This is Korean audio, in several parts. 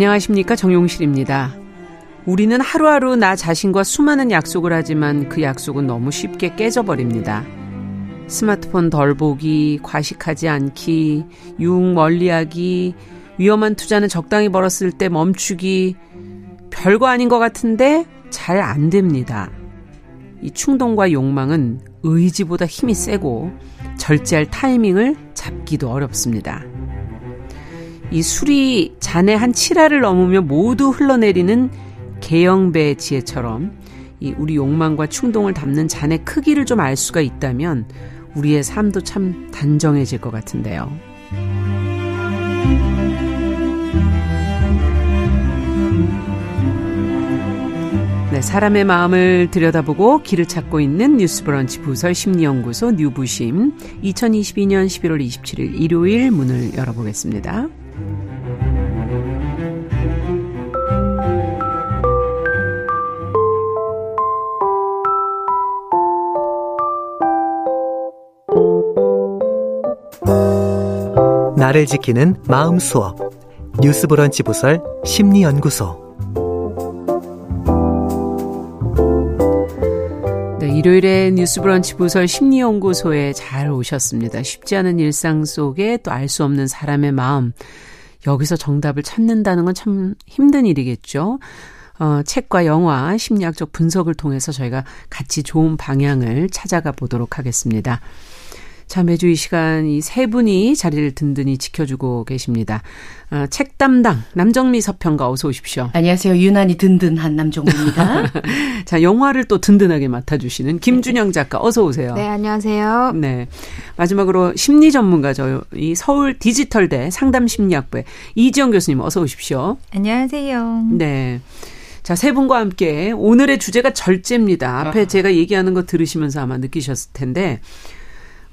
안녕하십니까 정용실입니다. 우리는 하루하루 나 자신과 수많은 약속을 하지만 그 약속은 너무 쉽게 깨져버립니다. 스마트폰 덜 보기, 과식하지 않기, 유흥 멀리하기, 위험한 투자는 적당히 벌었을 때 멈추기, 별거 아닌 것 같은데 잘 안 됩니다. 이 충동과 욕망은 의지보다 힘이 세고 절제할 타이밍을 잡기도 어렵습니다. 이 술이 잔의 한 칠화를 넘으면 모두 흘러내리는 개영배 지혜처럼 이 우리 욕망과 충동을 담는 잔의 크기를 좀 알 수가 있다면 우리의 삶도 참 단정해질 것 같은데요. 네, 사람의 마음을 들여다보고 길을 찾고 있는 뉴스브런치 부설 심리연구소 뉴부심 2022년 11월 27일 일요일 문을 열어보겠습니다. 나를 지키는 마음 수업 뉴스 브런치 부설 심리 연구소 네, 일요일에 뉴스 브런치 부설 심리 연구소에 잘 오셨습니다. 쉽지 않은 일상 속에 또 알 수 없는 사람의 마음 여기서 정답을 찾는다는 건 참 힘든 일이겠죠. 어, 책과 영화, 심리학적 분석을 통해서 저희가 같이 좋은 방향을 찾아가 보도록 하겠습니다. 자, 매주 이 시간 이 세 분이 자리를 든든히 지켜주고 계십니다. 어, 책 담당 남정미 서평가 어서 오십시오. 안녕하세요. 유난히 든든한 남정미입니다. 자, 영화를 또 든든하게 맡아주시는 김준영 작가 어서 오세요. 네, 안녕하세요. 네. 마지막으로 심리 전문가 저이 서울 디지털대 상담심리학부의 이지영 교수님 어서 오십시오. 안녕하세요. 네. 자, 세 분과 함께 오늘의 주제가 절제입니다. 앞에 제가 얘기하는 거 들으시면서 아마 느끼셨을 텐데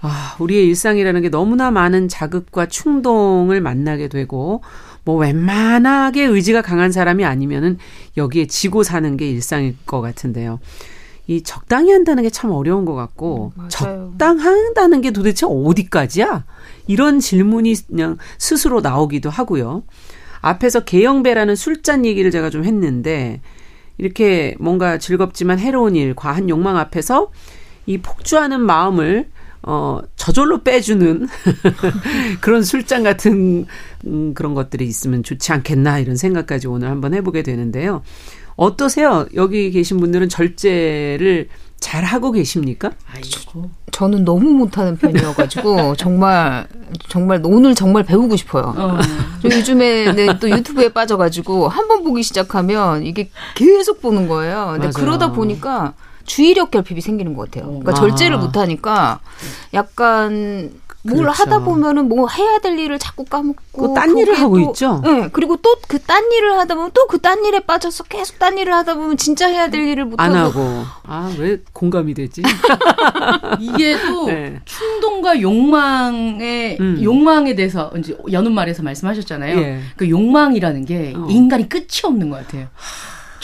아, 우리의 일상이라는 게 너무나 많은 자극과 충동을 만나게 되고, 뭐 웬만하게 의지가 강한 사람이 아니면은 여기에 지고 사는 게 일상일 것 같은데요. 이 적당히 한다는 게 참 어려운 것 같고, 음, 적당한다는 게 도대체 어디까지야? 이런 질문이 그냥 스스로 나오기도 하고요. 앞에서 개영배라는 술잔 얘기를 제가 좀 했는데, 이렇게 뭔가 즐겁지만 해로운 일, 과한 욕망 앞에서 이 폭주하는 마음을 어, 저절로 빼주는 그런 술잔 같은 음, 그런 것들이 있으면 좋지 않겠나 이런 생각까지 오늘 한번 해보게 되는데요. 어떠세요? 여기 계신 분들은 절제를 잘 하고 계십니까? 아이고. 저 는 너무 못하는 편이어가지고 정말 정말 오늘 정말 배우고 싶어요. 어. 요즘에 네, 또 유튜브에 빠져가지고 한 번 보기 시작하면 이게 계속 보는 거예요. 근데 맞아요. 그러다 보니까 주의력 결핍이 생기는 것 같아요. 그러니까 아. 절제를 못 하니까 약간 뭘 그렇죠. 하다 보면은 뭐 해야 될 일을 자꾸 까먹고 딴 일을 하고 또, 있죠. 네, 그리고 또 그 딴 일을 하다 보면 또 그 딴 일에 빠져서 계속 딴 일을 하다 보면 진짜 해야 될 일을 못 안 하고. 하고. 아, 왜 공감이 되지? 이게 또 네. 충동과 욕망의 음. 욕망에 대해서 이제 여는 말에서 말씀하셨잖아요. 예. 그 욕망이라는 게 어. 인간이 끝이 없는 것 같아요.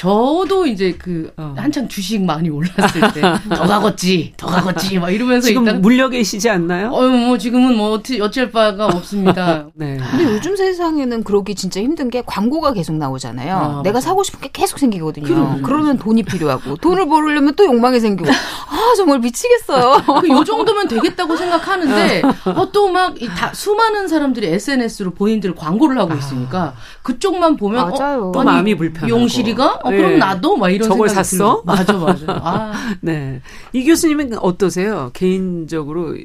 저도 이제 그 어. 한창 주식 많이 올랐을 때 더 가겠지, 더 가겠지 막 이러면서 지금 일단, 물려 계시지 않나요? 어, 뭐 지금은 뭐 어찌 어쩔 바가 없습니다. 네. 근데 요즘 세상에는 그러기 진짜 힘든 게 광고가 계속 나오잖아요. 아, 내가 맞아. 사고 싶은 게 계속 생기거든요. 그래, 그러면 돈이 필요하고 돈을 벌으려면 또 욕망이 생기고 아 정말 미치겠어요. 그 정도면 되겠다고 생각하는데 어, 또막 수많은 사람들이 SNS로 본인들 광고를 하고 있으니까 아. 그쪽만 보면 맞아요. 어, 또 마음이 불편하고 용실이가 어, 그럼 네. 나도 막 이런 저걸 샀어? 들고. 맞아 맞아. 아. 네. 이 교수님은 어떠세요? 개인적으로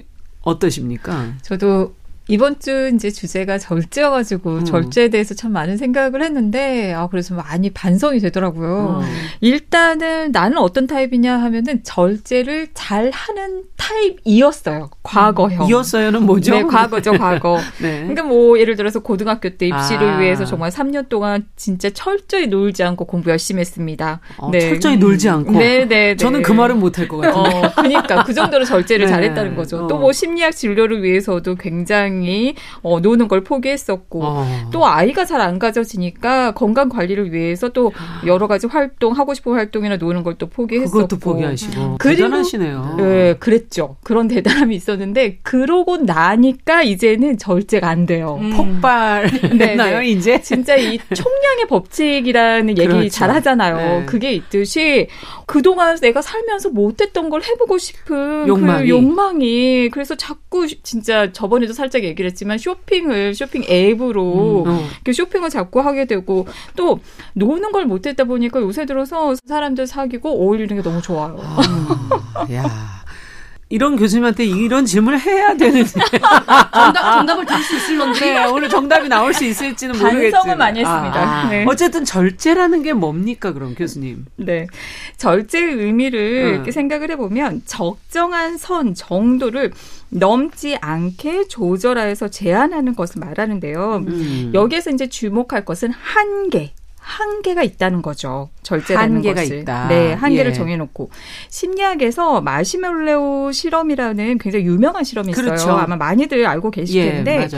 어떠십니까? 저도 이번 주 이제 주제가 절제여가지고 음. 절제에 대해서 참 많은 생각을 했는데 아 그래서 많이 반성이 되더라고요. 음. 일단은 나는 어떤 타입이냐 하면은 절제를 잘 하는 타입이었어요. 과거형. 음. 이었어요는 뭐죠? 네, 과거죠, 과거. 네. 그러니까 뭐 예를 들어서 고등학교 때 입시를 아. 위해서 정말 3년 동안 진짜 철저히 놀지 않고 공부 열심히 했습니다. 어, 네. 철저히 놀지 않고. 네, 네, 네. 저는 그 말은 못할 것 같아요. 어, 그러니까 그 정도로 절제를 네. 잘했다는 거죠. 어. 또뭐 심리학 진료를 위해서도 굉장히 굉장히 어, 노는 걸 포기했었고 어. 또 아이가 잘 안 가져지니까 건강 관리를 위해서 또 여러 가지 활동 하고 싶은 활동이나 노는 걸 또 포기했었고 그것도 포기하시고 그리고, 대단하시네요. 네, 그랬죠. 그런 대단함이 있었는데 그러고 나니까 이제는 절제가 안 돼요. 음. 폭발했나요 이제? 진짜 이 총량의 법칙이라는 얘기 그렇죠. 잘 하잖아요. 네. 그게 있듯이 그동안 내가 살면서 못했던 걸 해보고 싶은 그 욕망이. 그 욕망이 그래서 자꾸 진짜 저번에도 살짝 얘기를 했지만 쇼핑을 쇼핑 앱으로 음, 어. 쇼핑을 자꾸 하게 되고 또 노는 걸 못했다 보니까 요새 들어서 사람들 사귀고 어울리는 게 너무 좋아요. 아, 야. 이런 교수님한테 이런 질문을 해야 되는데 정답, 정답을 들을 수 있을런지 네, 오늘 정답이 나올 수 있을지는 모르겠지만 반성은 많이 했습니다. 아, 네. 어쨌든 절제라는 게 뭡니까 그럼 교수님? 네, 절제의 의미를 음. 이렇게 생각을 해보면 적정한 선 정도를 넘지 않게 조절하여서 제한하는 것을 말하는데요. 음. 여기에서 이제 주목할 것은 한계. 한계가 있다는 거죠. 절제라는 한계가 것을. 있다. 네, 한계를 예. 정해놓고 심리학에서 마시멜로우 실험이라는 굉장히 유명한 실험이 있어요. 그렇죠. 아마 많이들 알고 계실 예, 텐데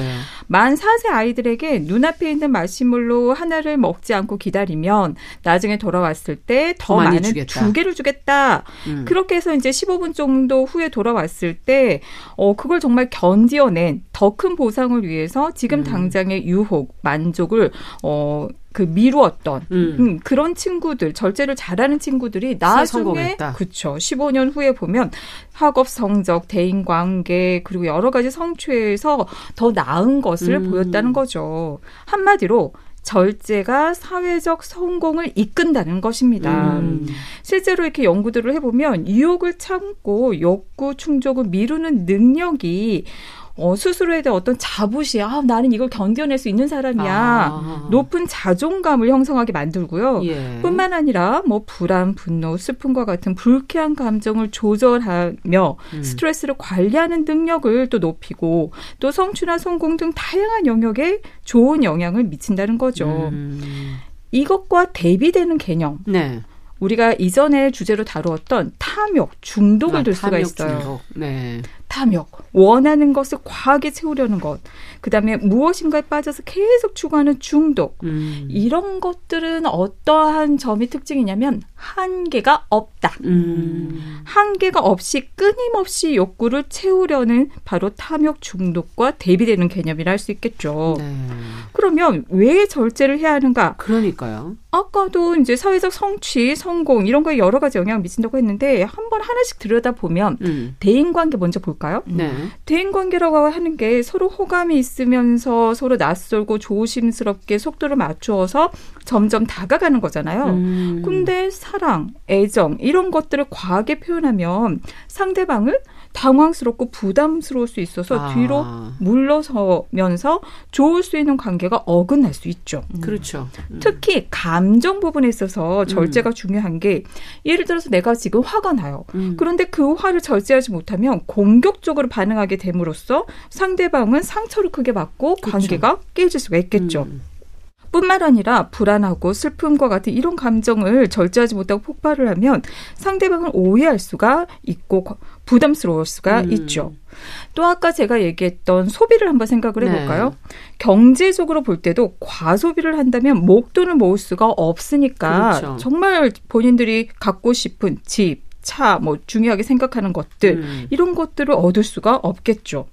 만 4세 아이들에게 눈앞에 있는 마시멜로우 하나를 먹지 않고 기다리면 나중에 돌아왔을 때 더 많은 주겠다. 두 개를 주겠다. 음. 그렇게 해서 이제 15분 정도 후에 돌아왔을 때 어, 그걸 정말 견디어낸 더 큰 보상을 위해서 지금 음. 당장의 유혹, 만족을 어, 그 미루었던 음. 음, 그런 친구들 절제를 잘하는 친구들이 나중에 그쵸 15년 후에 보면 학업 성적 대인 관계 그리고 여러 가지 성취에서 더 나은 것을 음. 보였다는 거죠 한마디로 절제가 사회적 성공을 이끈다는 것입니다. 음. 실제로 이렇게 연구들을 해보면 유혹을 참고 욕구 충족을 미루는 능력이 어, 스스로에 대한 어떤 자부심, 아, 나는 이걸 견뎌낼 수 있는 사람이야. 아. 높은 자존감을 형성하게 만들고요. 예. 뿐만 아니라 뭐 불안, 분노, 슬픔과 같은 불쾌한 감정을 조절하며 음. 스트레스를 관리하는 능력을 또 높이고 또 성취나 성공 등 다양한 영역에 좋은 영향을 미친다는 거죠. 음. 이것과 대비되는 개념. 네. 우리가 이전에 주제로 다루었던 탐욕, 중독을 아, 들 수가 있어요. 중독. 네. 탐욕, 원하는 것을 과하게 채우려는 것, 그 다음에 무엇인가에 빠져서 계속 추구하는 중독, 음. 이런 것들은 어떠한 점이 특징이냐면 한계가 없다. 음. 한계가 없이 끊임없이 욕구를 채우려는 바로 탐욕 중독과 대비되는 개념이라 할 수 있겠죠. 네. 그러면 왜 절제를 해야 하는가? 그러니까요. 아까도 이제 사회적 성취, 성공 이런 거에 여러 가지 영향을 미친다고 했는데 한번 하나씩 들여다 보면 음. 대인 관계 먼저 볼 까요? 네. 대인 관계라고 하는 게 서로 호감이 있으면서 서로 낯설고 조심스럽게 속도를 맞추어서 점점 다가가는 거잖아요. 음. 근데 사랑, 애정 이런 것들을 과하게 표현하면 상대방을 당황스럽고 부담스러울 수 있어서 아. 뒤로 물러서면서 좋을 수 있는 관계가 어긋날 수 있죠. 음. 그렇죠. 음. 특히 감정 부분에 있어서 절제가 음. 중요한 게 예를 들어서 내가 지금 화가 나요. 음. 그런데 그 화를 절제하지 못하면 공격적으로 반응하게 됨으로써 상대방은 상처를 크게 받고 그렇죠. 관계가 깨질 수가 있겠죠. 음. 뿐만 아니라 불안하고 슬픔과 같은 이런 감정을 절제하지 못하고 폭발을 하면 상대방을 오해할 수가 있고 부담스러울 수가 음. 있죠. 또 아까 제가 얘기했던 소비를 한번 생각을 해볼까요? 네. 경제적으로 볼 때도 과소비를 한다면 목돈을 모을 수가 없으니까 그렇죠. 정말 본인들이 갖고 싶은 집, 차, 뭐 중요하게 생각하는 것들 음. 이런 것들을 얻을 수가 없겠죠.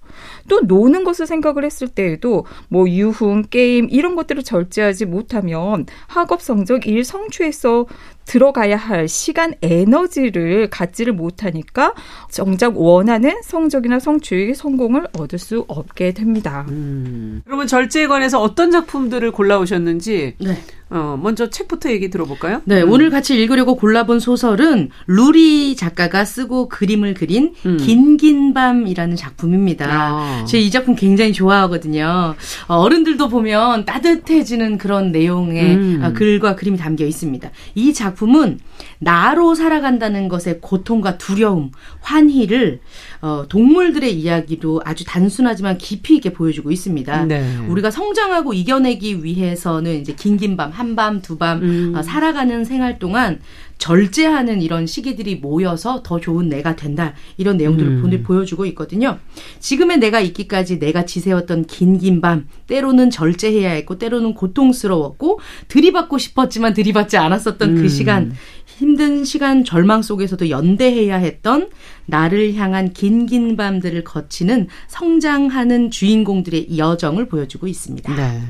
또 노는 것을 생각을 했을 때에도 뭐 유흥, 게임 이런 것들을 절제하지 못하면 학업 성적, 일 성취에서 들어가야 할 시간, 에너지를 갖지를 못하니까 정작 원하는 성적이나 성취의 성공을 얻을 수 없게 됩니다. 음. 그러면 절제에 관해서 어떤 작품들을 골라오셨는지 네. 어, 먼저 책부터 얘기 들어볼까요? 네, 음. 오늘 같이 읽으려고 골라본 소설은 루리 작가가 쓰고 그림을 그린 음. 긴긴 밤이라는 작품입니다. 아. 제가 이 작품 굉장히 좋아하거든요. 어, 어른들도 보면 따뜻해지는 그런 내용의 음. 어, 글과 그림이 담겨 있습니다. 이 작품 은 나로 살아간다는 것의 고통과 두려움, 환희를 어, 동물들의 이야기도 아주 단순하지만 깊이 있게 보여주고 있습니다. 네. 우리가 성장하고 이겨내기 위해서는 이제 긴긴 밤, 한밤, 두밤 음. 어, 살아가는 생활 동안 절제하는 이런 시기들이 모여서 더 좋은 내가 된다. 이런 내용들을 음. 보여주고 있거든요. 지금의 내가 있기까지 내가 지새웠던 긴긴 밤, 때로는 절제해야 했고, 때로는 고통스러웠고, 들이받고 싶었지만 들이받지 않았었던 그 음. 그 시간, 힘든 시간 절망 속에서도 연대해야 했던 나를 향한 긴긴 밤들을 거치는 성장하는 주인공들의 여정을 보여주고 있습니다. 네.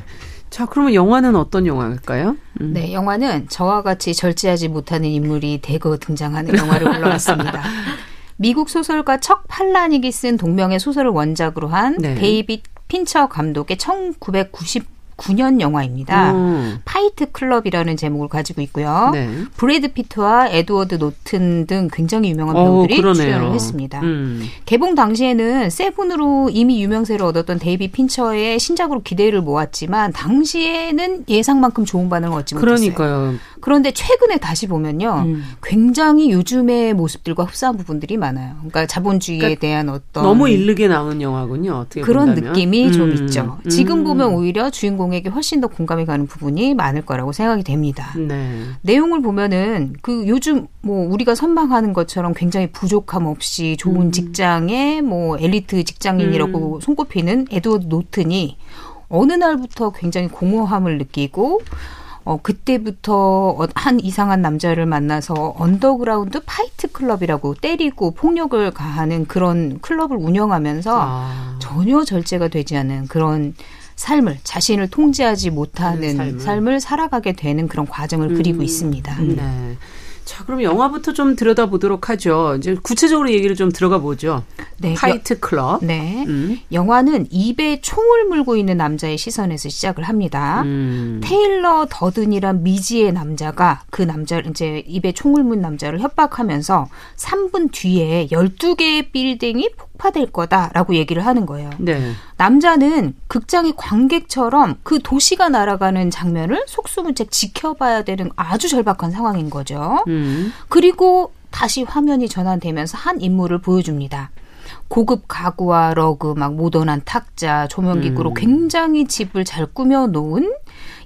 자, 그러면 영화는 어떤 영화일까요? 음. 네, 영화는 저와 같이 절제하지 못하는 인물이 대거 등장하는 영화를 골라왔습니다. 미국 소설가 척 팔라닉이 쓴 동명의 소설을 원작으로 한 네. 데이빗 핀처 감독의 1990 2009년 영화입니다. 음. Fight Club이라는 제목을 가지고 있고요. 네. 브래드 피트와 에드워드 노튼 등 굉장히 유명한 배우들이 오, 출연을 했습니다. 음. 개봉 당시에는 Seven으로 이미 유명세를 얻었던 데이빗 핀처의 신작으로 기대를 모았지만 당시에는 예상만큼 좋은 반응을 얻지 못했어요. 그러니까요. 그런데 최근에 다시 보면요. 음. 굉장히 요즘의 모습들과 흡사한 부분들이 많아요. 그러니까 자본주의에 그러니까 대한 어떤 너무 일르게 나온 영화군요. 어떻게 그런 본다면. 느낌이 좀 음. 있죠. 지금 보면 오히려 주인공 주인공에게 훨씬 더 공감이 가는 부분이 많을 거라고 생각이 됩니다. 네. 내용을 보면은 그 요즘 뭐 우리가 선망하는 것처럼 굉장히 부족함 없이 좋은 음. 직장에 뭐 엘리트 직장인이라고 음. 손꼽히는 에드워드 노튼이 어느 날부터 굉장히 공허함을 느끼고 어, 그때부터 어, 한 이상한 남자를 만나서 underground fight club이라고 때리고 폭력을 가하는 그런 클럽을 운영하면서 아. 전혀 절제가 되지 않은 그런 삶을 자신을 통제하지 못하는 삶을. 삶을. 살아가게 되는 그런 과정을 음. 그리고 있습니다. 음. 네. 자, 그럼 영화부터 좀 들여다보도록 하죠. 이제 구체적으로 얘기를 좀 들어가 보죠. 네. Fight Club. 네. 음. 영화는 입에 총을 물고 있는 남자의 시선에서 시작을 합니다. 음. 테일러 더든이란 미지의 남자가 그 남자 이제 입에 총을 문 남자를 협박하면서 3분 뒤에 12개의 빌딩이 폭파될 거다라고 얘기를 하는 거예요. 네. 남자는 극장의 관객처럼 그 도시가 날아가는 장면을 속수무책 지켜봐야 되는 아주 절박한 상황인 거죠. 음. 그리고 다시 화면이 전환되면서 한 인물을 보여줍니다. 고급 가구와 러그, 막 모던한 탁자, 조명기구로 음. 굉장히 집을 잘 꾸며 놓은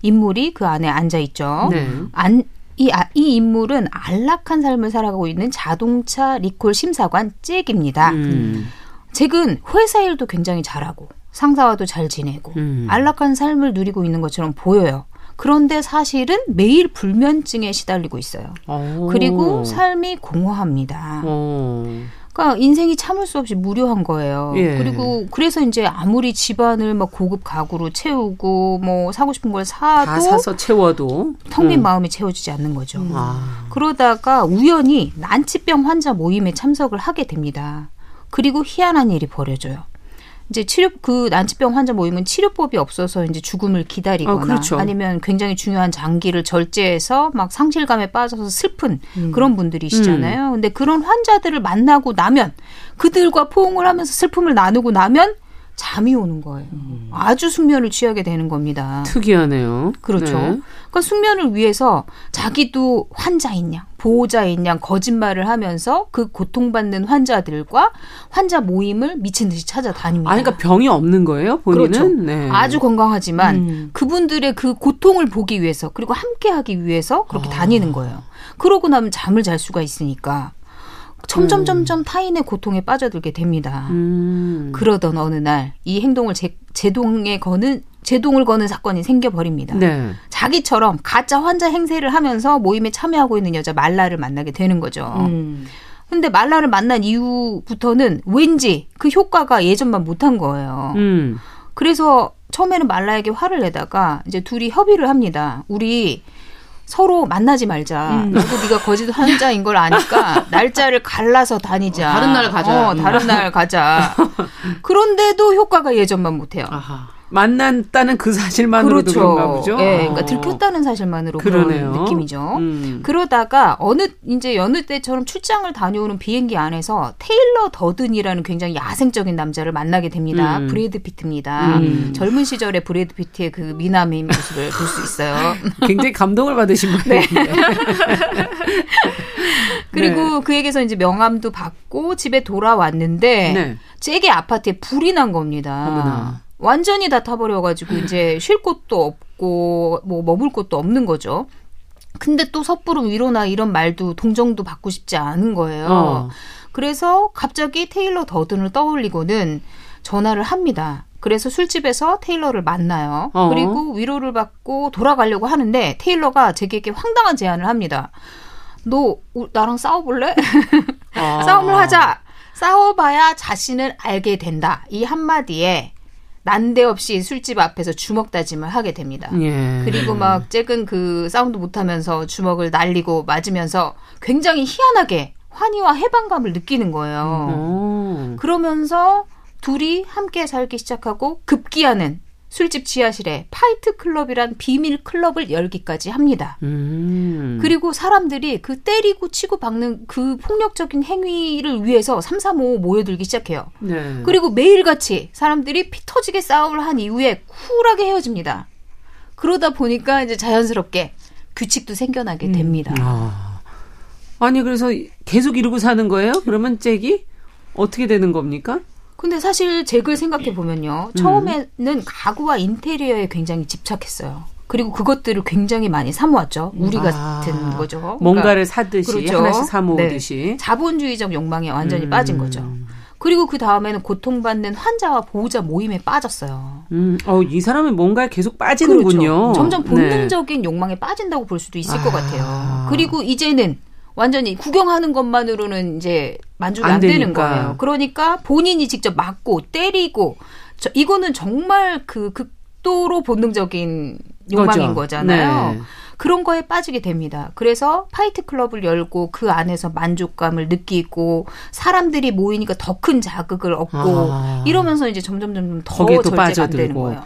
인물이 그 안에 앉아 있죠. 네. 안, 이, 아, 이 인물은 안락한 삶을 살아가고 있는 자동차 리콜 심사관 잭입니다. 음. 잭은 회사 일도 굉장히 잘하고 상사와도 잘 지내고 음. 안락한 삶을 누리고 있는 것처럼 보여요. 그런데 사실은 매일 불면증에 시달리고 있어요. 오. 그리고 삶이 공허합니다. 오. 그러니까 인생이 참을 수 없이 무료한 거예요. 예. 그리고 그래서 이제 아무리 집안을 막 고급 가구로 채우고 뭐 사고 싶은 걸 사도 다 사서 채워도 텅빈 음. 마음이 채워지지 않는 거죠. 음. 아. 그러다가 우연히 난치병 환자 모임에 참석을 하게 됩니다. 그리고 희한한 일이 벌어져요. 이제 치료 그 난치병 환자 모임은 치료법이 없어서 이제 죽음을 기다리거나 어, 그렇죠. 아니면 굉장히 중요한 장기를 절제해서 막 상실감에 빠져서 슬픈 음. 그런 분들이시잖아요. 음. 근데 그런 환자들을 만나고 나면 그들과 포옹을 하면서 슬픔을 나누고 나면 잠이 오는 거예요. 음. 아주 숙면을 취하게 되는 겁니다. 특이하네요. 그렇죠. 네. 그러니까 숙면을 위해서 자기도 환자인 양, 보호자인 양 거짓말을 하면서 그 고통받는 환자들과 환자 모임을 미친 듯이 찾아다닙니다. 아, 그러니까 병이 없는 거예요, 본인은? 그렇죠. 네. 아주 건강하지만 음. 그분들의 그 고통을 보기 위해서 그리고 함께 하기 위해서 그렇게 아. 다니는 거예요. 그러고 나면 잠을 잘 수가 있으니까. 점점 음. 점점 타인의 고통에 빠져들게 됩니다. 음. 그러던 어느 날 이 행동을 제, 제동에 거는 제동을 거는 사건이 생겨버립니다. 네. 자기처럼 가짜 환자 행세를 하면서 모임에 참여하고 있는 여자 말라를 만나게 되는 거죠. 음. 근데 말라를 만난 이후부터는 왠지 그 효과가 예전만 못한 거예요. 음. 그래서 처음에는 말라에게 화를 내다가 이제 둘이 협의를 합니다. 우리 서로 만나지 말자. 음. 너도 네가 거짓 환자인 걸 아니까 날짜를 갈라서 다니자. 다른 날 가자. 어, 다른 날 가자. 그런데도 효과가 예전만 못해요. 아하. 만났다는 그 사실만으로도 그렇죠. 그런가 보죠. 예, 그러니까 어. 들켰다는 사실만으로 그러네요. 그런 느낌이죠. 음. 그러다가 어느 이제 여느 때처럼 출장을 다녀오는 비행기 안에서 테일러 더든이라는 굉장히 야생적인 남자를 만나게 됩니다. 음. 브래드 피트입니다. 음. 젊은 시절에 브래드 피트의 그 미남인 모습을 볼 수 있어요. 굉장히 감동을 받으신 분이에요. 네. 그리고 네. 그에게서 이제 명함도 받고 집에 돌아왔는데 네. 잭의 아파트에 불이 난 겁니다. 어머나. 완전히 다 타버려가지고 이제 쉴 곳도 없고 뭐 머물 곳도 없는 거죠. 근데 또 섣부른 위로나 이런 말도 동정도 받고 싶지 않은 거예요. 어. 그래서 갑자기 테일러 더든을 떠올리고는 전화를 합니다. 그래서 술집에서 테일러를 만나요. 어. 그리고 위로를 받고 돌아가려고 하는데 테일러가 제게게 황당한 제안을 합니다. 너 나랑 싸워볼래? 아. 싸움을 하자. 싸워봐야 자신을 알게 된다. 이 한마디에 난데없이 술집 앞에서 주먹 다짐을 하게 됩니다. 예. 그리고 막 잭은 그 사운드 못하면서 주먹을 날리고 맞으면서 굉장히 희한하게 환희와 해방감을 느끼는 거예요. 음. 그러면서 둘이 함께 살기 시작하고 급기야는 술집 지하실에 파이트 클럽이란 비밀 클럽을 열기까지 합니다. 음. 그리고 사람들이 그 때리고 치고 박는 그 폭력적인 행위를 위해서 삼삼오오 모여들기 시작해요. 네. 그리고 매일같이 사람들이 피 터지게 싸움을 한 이후에 쿨하게 헤어집니다. 그러다 보니까 이제 자연스럽게 규칙도 생겨나게 음. 됩니다. 아. 아니 그래서 계속 이러고 사는 거예요? 그러면 잭이 어떻게 되는 겁니까? 근데 사실 잭을 생각해 보면요. 처음에는 가구와 인테리어에 굉장히 집착했어요. 그리고 그것들을 굉장히 많이 사모았죠. 우리 아, 같은 거죠. 그러니까 뭔가를 사듯이 그렇죠. 하나씩 사모으듯이 네. 자본주의적 욕망에 완전히 음. 빠진 거죠. 그리고 그 다음에는 고통받는 환자와 보호자 모임에 빠졌어요. 음, 어, 이 사람은 뭔가에 계속 빠지는군요. 그렇죠. 점점 네. 본능적인 네. 욕망에 빠진다고 볼 수도 있을 아. 것 같아요. 그리고 이제는 완전히 구경하는 것만으로는 이제 만족이 안, 안 되는 거예요. 그러니까 본인이 직접 맞고 때리고 저, 이거는 정말 그 극도로 본능적인 욕망인 거죠. 거잖아요. 네. 그런 거에 빠지게 됩니다. 그래서 파이트 클럽을 열고 그 안에서 만족감을 느끼고 사람들이 모이니까 더 큰 자극을 얻고 아. 이러면서 이제 점점 점점 더 절제가 안 되는 거예요.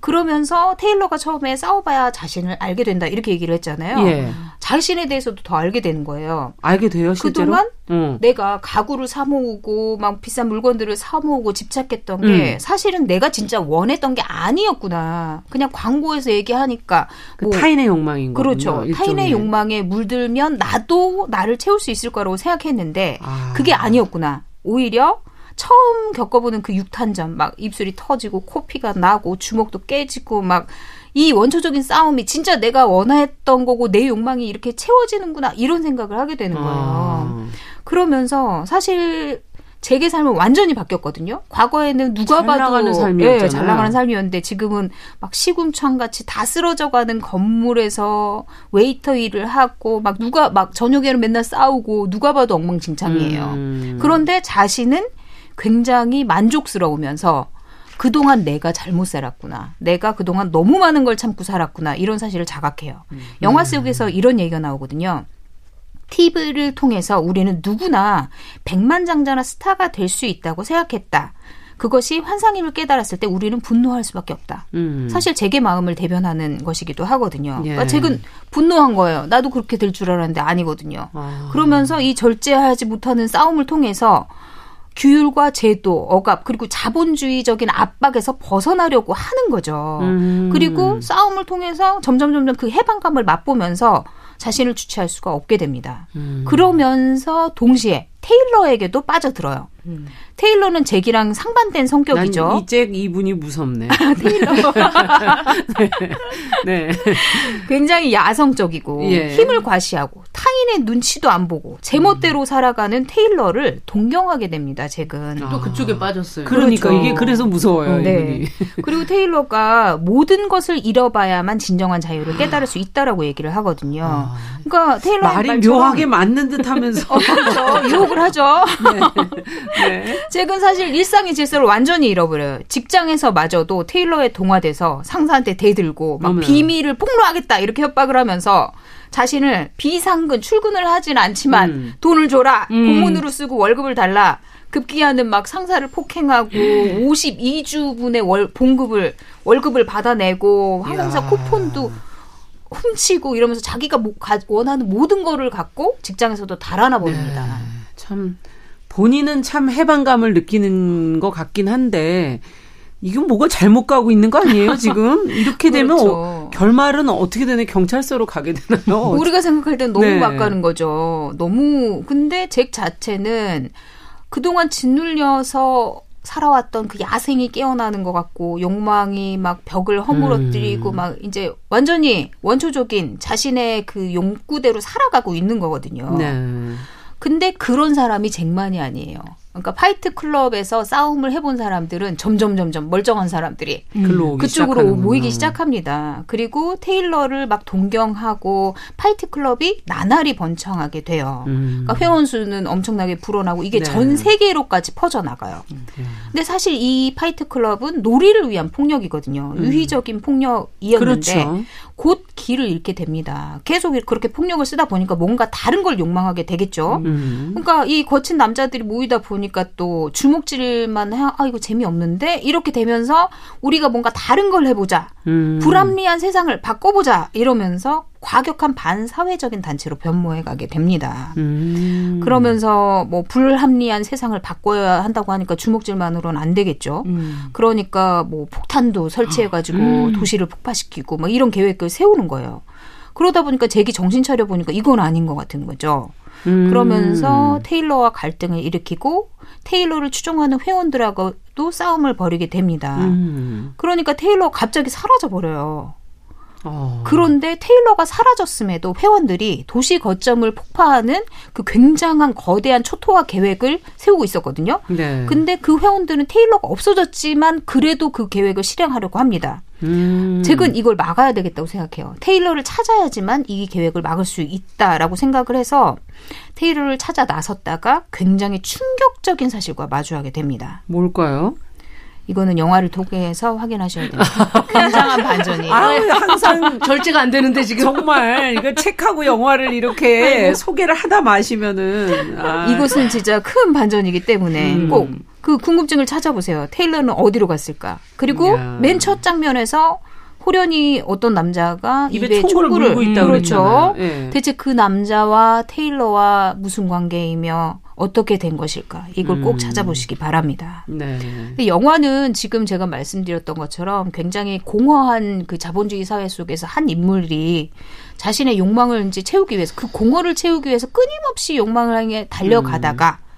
그러면서 테일러가 처음에 싸워봐야 자신을 알게 된다 이렇게 얘기를 했잖아요. 예. 자신에 대해서도 더 알게 되는 거예요. 알게 돼요, 실제로? 그동안 음. 내가 가구를 사 모으고 막 비싼 물건들을 사 모으고 집착했던 게 음. 사실은 내가 진짜 원했던 게 아니었구나. 그냥 광고에서 얘기하니까 그 뭐, 타인의 욕망인 거죠. 그렇죠. 일종의. 타인의 욕망에 물들면 나도 나를 채울 수 있을 거라고 생각했는데 아. 그게 아니었구나. 오히려 처음 겪어보는 그 육탄전, 막 입술이 터지고 코피가 나고 주먹도 깨지고 막 이 원초적인 싸움이 진짜 내가 원했던 거고 내 욕망이 이렇게 채워지는구나 이런 생각을 하게 되는 거예요. 아. 그러면서 사실 제게 삶은 완전히 바뀌었거든요. 과거에는 누가 잘 봐도 나가는 삶이었잖아요. 네, 잘 나가는 삶이었는데 지금은 막 시궁창 같이 다 쓰러져 가는 건물에서 웨이터 일을 하고 막 누가 막 저녁에는 맨날 싸우고 누가 봐도 엉망진창이에요. 음. 그런데 자신은 굉장히 만족스러우면서 그동안 내가 잘못 살았구나. 내가 그동안 너무 많은 걸 참고 살았구나. 이런 사실을 자각해요. 음. 영화 속에서 이런 얘기가 나오거든요. TV를 통해서 우리는 누구나 백만장자나 스타가 될 수 있다고 생각했다. 그것이 환상임을 깨달았을 때 우리는 분노할 수밖에 없다. 음. 사실 제게 마음을 대변하는 것이기도 하거든요. 예. 그러니까 책은 분노한 거예요. 나도 그렇게 될 줄 알았는데 아니거든요. 아. 그러면서 이 절제하지 못하는 싸움을 통해서 규율과 제도, 억압, 그리고 자본주의적인 압박에서 벗어나려고 하는 거죠. 음. 그리고 싸움을 통해서 점점 점점 그 해방감을 맛보면서 자신을 주체할 수가 없게 됩니다. 음. 그러면서 동시에 테일러에게도 빠져들어요. 음. 테일러는 잭이랑 상반된 성격이죠. 이잭 이분이 무섭네. 테일러. 네. 네. 굉장히 야성적이고 예. 힘을 과시하고 타인의 눈치도 안 보고 제멋대로 음. 살아가는 테일러를 동경하게 됩니다. 잭은 아. 또 그쪽에 빠졌어요. 그러니까 그렇죠. 이게 그래서 무서워요. 어, 네. 그리고 테일러가 모든 것을 잃어봐야만 진정한 자유를 깨달을 수 있다라고 얘기를 하거든요. 아. 그러니까 테일러 말이 묘하게 맞는 듯하면서 어, 그렇죠. 유혹을 하죠. 네. 네. 잭은 사실 일상의 질서를 완전히 잃어버려요. 직장에서마저도 테일러에 동화돼서 상사한테 대들고 막 비밀을 폭로하겠다 이렇게 협박을 하면서 자신을 비상근 출근을 하진 않지만 음. 돈을 줘라 음. 공문으로 쓰고 월급을 달라 급기야는 막 상사를 폭행하고 52주분의 월 봉급을 월급을 받아내고 항상 쿠폰도 훔치고 이러면서 자기가 원하는 모든 거를 갖고 직장에서도 달아나 버립니다. 네. 참 본인은 참 해방감을 느끼는 것 같긴 한데 이건 뭐가 잘못 가고 있는 거 아니에요, 지금? 이렇게 되면 그렇죠. 어, 결말은 어떻게 되나 경찰서로 가게 되나요? 우리가 생각할 땐 너무 네. 막 가는 거죠. 너무 근데 잭 자체는 그동안 짓눌려서 살아왔던 그 야생이 깨어나는 것 같고 욕망이 막 벽을 허물어뜨리고 음. 막 이제 완전히 원초적인 자신의 그 욕구대로 살아가고 있는 거거든요. 네. 근데 그런 사람이 잭만이 아니에요. 그러니까 파이트 클럽에서 싸움을 해본 사람들은 점점 점점 멀쩡한 사람들이 음. 그쪽으로 모이기 시작합니다. 그리고 테일러를 막 동경하고 파이트 클럽이 나날이 번창하게 돼요. 음. 그러니까 회원 수는 엄청나게 불어나고 이게 네. 전 세계로까지 퍼져 나가요. 네. 근데 사실 이 파이트 클럽은 놀이를 위한 폭력이거든요. 음. 유희적인 폭력이었는데 그렇죠. 곧 길을 잃게 됩니다. 계속 그렇게 폭력을 쓰다 보니까 뭔가 다른 걸 욕망하게 되겠죠. 음. 그러니까 이 거친 남자들이 모이다 보니 까 또 주먹질만 해, 아 이거 재미없는데 이렇게 되면서 우리가 뭔가 다른 걸 해보자. 음. 불합리한 세상을 바꿔보자 이러면서 과격한 반사회적인 단체로 변모해 가게 됩니다. 음. 그러면서 뭐 불합리한 세상을 바꿔야 한다고 하니까 주먹질만으로는 안 되겠죠. 음. 그러니까 뭐 폭탄도 설치해 가지고 음. 도시를 폭파시키고 뭐 이런 계획을 세우는 거예요. 그러다 보니까 제기 정신 차려 보니까 이건 아닌 것 같은 거죠. 음. 그러면서 테일러와 갈등을 일으키고 테일러를 추종하는 회원들하고도 싸움을 벌이게 됩니다. 음. 그러니까 테일러가 갑자기 사라져 버려요. 어. 그런데 테일러가 사라졌음에도 회원들이 도시 거점을 폭파하는 그 굉장한 거대한 초토화 계획을 세우고 있었거든요. 네. 근데 그 회원들은 테일러가 없어졌지만 그래도 그 계획을 실행하려고 합니다. 음. 잭은 이걸 막아야 되겠다고 생각해요. 테일러를 찾아야지만 이 계획을 막을 수 있다라고 생각을 해서 테일러를 찾아 나섰다가 굉장히 충격적인 사실과 마주하게 됩니다. 뭘까요? 이거는 영화를 통해서 확인하셔야 돼요. 굉장한 반전이에요. 아, 항상 절제가 안 되는데 지금 정말 이거 책하고 영화를 이렇게 아이고. 소개를 하다 마시면은 아. 이것은 진짜 큰 반전이기 때문에 음. 꼭그 궁금증을 찾아보세요. 테일러는 어디로 갔을까? 그리고 맨 첫 장면에서 호련이 어떤 남자가 입에, 입에 총구를 물고 있다 그렇죠. 네. 대체 그 남자와 테일러와 무슨 관계이며 어떻게 된 것일까? 이걸 꼭 음. 찾아보시기 바랍니다. 네. 근데 영화는 지금 제가 말씀드렸던 것처럼 굉장히 공허한 그 자본주의 사회 속에서 한 인물이 자신의 욕망을 이제 채우기 위해서 그 공허를 채우기 위해서 끊임없이 욕망을 향해 달려가다가 음.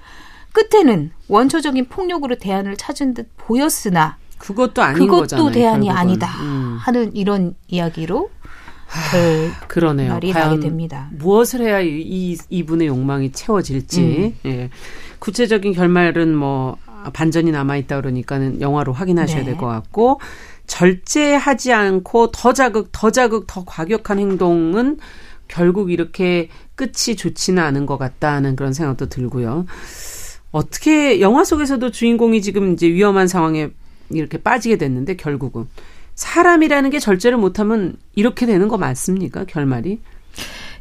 끝에는 원초적인 폭력으로 대안을 찾은 듯 보였으나 그것도 아닌 그것도 거잖아요. 대안이 결국은. 아니다 음. 하는 이런 이야기로 하, 그러네요. 말이 나게 됩니다. 무엇을 해야 이, 이분의 욕망이 채워질지 음. 예. 구체적인 결말은 뭐 반전이 남아 있다 그러니까는 영화로 확인하셔야 네. 될것 같고 절제하지 않고 더 자극 더 자극 더 과격한 행동은 결국 이렇게 끝이 좋지는 않은 것 같다는 그런 생각도 들고요. 어떻게 영화 속에서도 주인공이 지금 이제 위험한 상황에 이렇게 빠지게 됐는데 결국은 사람이라는 게 절제를 못하면 이렇게 되는 거 맞습니까? 결말이?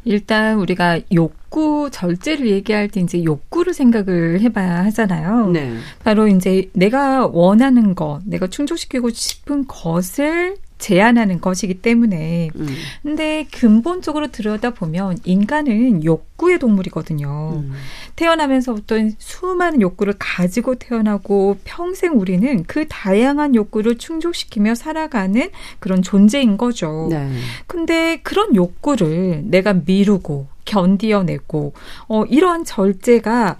일단 우리가 욕구 절제를 얘기할 때 이제 욕구를 생각을 해봐야 하잖아요. 네. 바로 이제 내가 원하는 것, 내가 충족시키고 싶은 것을 제한하는 것이기 때문에. 음. 근데 근본적으로 들여다보면 인간은 욕구의 동물이거든요. 음. 태어나면서부터 수많은 욕구를 가지고 태어나고 평생 우리는 그 다양한 욕구를 충족시키며 살아가는 그런 존재인 거죠. 네. 근데 그런 욕구를 내가 미루고 견디어내고 어 이러한 절제가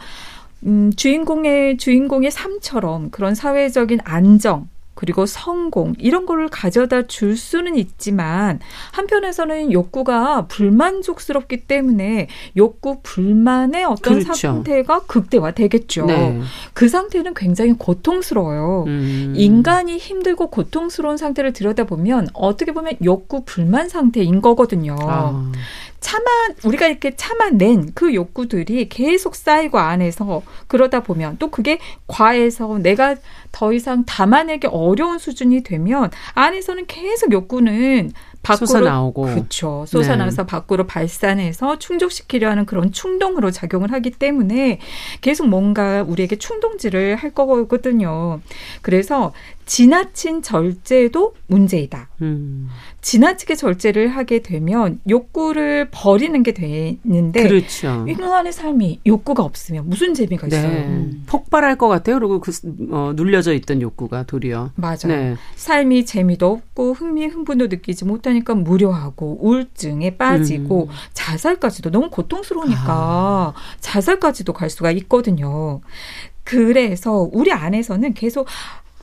음, 주인공의 주인공의 삶처럼 그런 사회적인 안정 그리고 성공 이런 거를 가져다 줄 수는 있지만 한편에서는 욕구가 불만족스럽기 때문에 욕구 불만의 어떤 그렇죠. 상태가 극대화되겠죠. 네. 그 상태는 굉장히 고통스러워요. 음. 인간이 힘들고 고통스러운 상태를 들여다보면 어떻게 보면 욕구 불만 상태인 거거든요. 아. 참아 우리가 이렇게 참아낸 그 욕구들이 계속 쌓이고 안에서 그러다 보면 또 그게 과해서 내가 더 이상 담아내기 어려운 수준이 되면 안에서는 계속 욕구는 밖으로 솟아나오고 그렇죠. 솟아나서 네. 밖으로 발산해서 충족시키려 하는 그런 충동으로 작용을 하기 때문에 계속 뭔가 우리에게 충동질을 할 거거든요. 그래서 지나친 절제도 문제이다. 음. 지나치게 절제를 하게 되면 욕구를 버리는 게 되는데 그렇죠. 인간의 삶이 욕구가 없으면 무슨 재미가 네. 있어요? 음. 폭발할 것 같아요. 그리고 그 어, 눌려져 있던 욕구가 도리어 맞아요. 네. 삶이 재미도 없고 흥미 흥분도 느끼지 못하니까 무료하고 우울증에 빠지고 음. 자살까지도 너무 고통스러우니까 아. 자살까지도 갈 수가 있거든요. 그래서 우리 안에서는 계속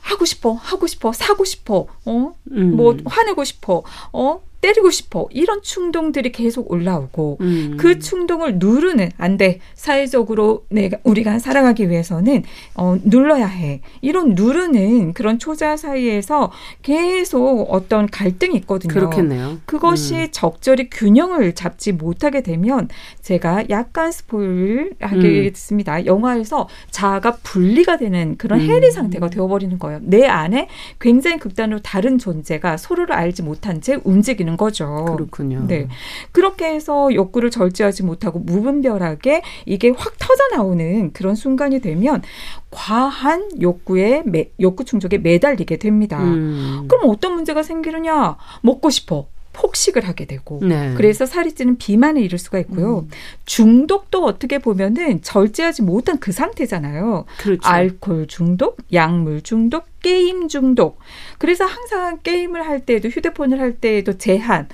하고 싶어, 하고 싶어, 사고 싶어, 어, 음. 뭐 화내고 싶어, 어, 때리고 싶어 이런 충동들이 계속 올라오고 음. 그 충동을 누르는 안 돼 사회적으로 내가 우리가 살아가기 위해서는 어 눌러야 해 이런 누르는 그런 초자 사이에서 계속 어떤 갈등이 있거든요. 그렇겠네요. 그것이 음. 적절히 균형을 잡지 못하게 되면 제가 약간 스포일 하겠습니다. 음. 영화에서 자아가 분리가 되는 그런 음. 해리 상태가 되어버리는 거예요. 내 안에 굉장히 극단으로 다른 존재가 서로를 알지 못한 채 움직이는 되는 거죠. 그렇군요. 네. 그렇게 해서 욕구를 절제하지 못하고 무분별하게 이게 확 터져 나오는 그런 순간이 되면 과한 욕구에 매, 욕구 충족에 매달리게 됩니다. 음. 그럼 어떤 문제가 생기느냐? 먹고 싶어. 폭식을 하게 되고 네. 그래서 살이 찌는 비만에 이를 수가 있고요. 음. 중독도 어떻게 보면은 절제하지 못한 그 상태잖아요. 그렇죠. 알코올 중독, 약물 중독, 게임 중독. 그래서 항상 게임을 할 때에도 휴대폰을 할 때에도 제한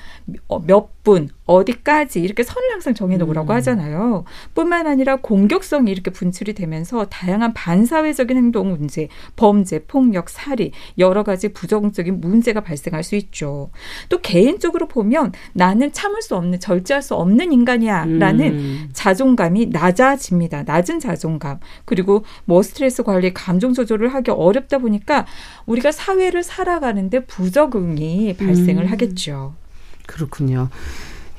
어, 몇 분, 어디까지 이렇게 선을 항상 정해 놓으라고 음. 하잖아요. 뿐만 아니라 공격성이 이렇게 분출이 되면서 다양한 반사회적인 행동 문제, 범죄, 폭력, 살이 여러 가지 부정적인 문제가 발생할 수 있죠. 또 개인적으로 보면 나는 참을 수 없는 절제할 수 없는 인간이야라는 음. 자존감이 낮아집니다. 낮은 자존감 그리고 뭐 스트레스 관리, 감정 조절을 하기 어렵다 보니까 우리가 사회를 살아가는데 부적응이 발생을 음. 하겠죠. 그렇군요.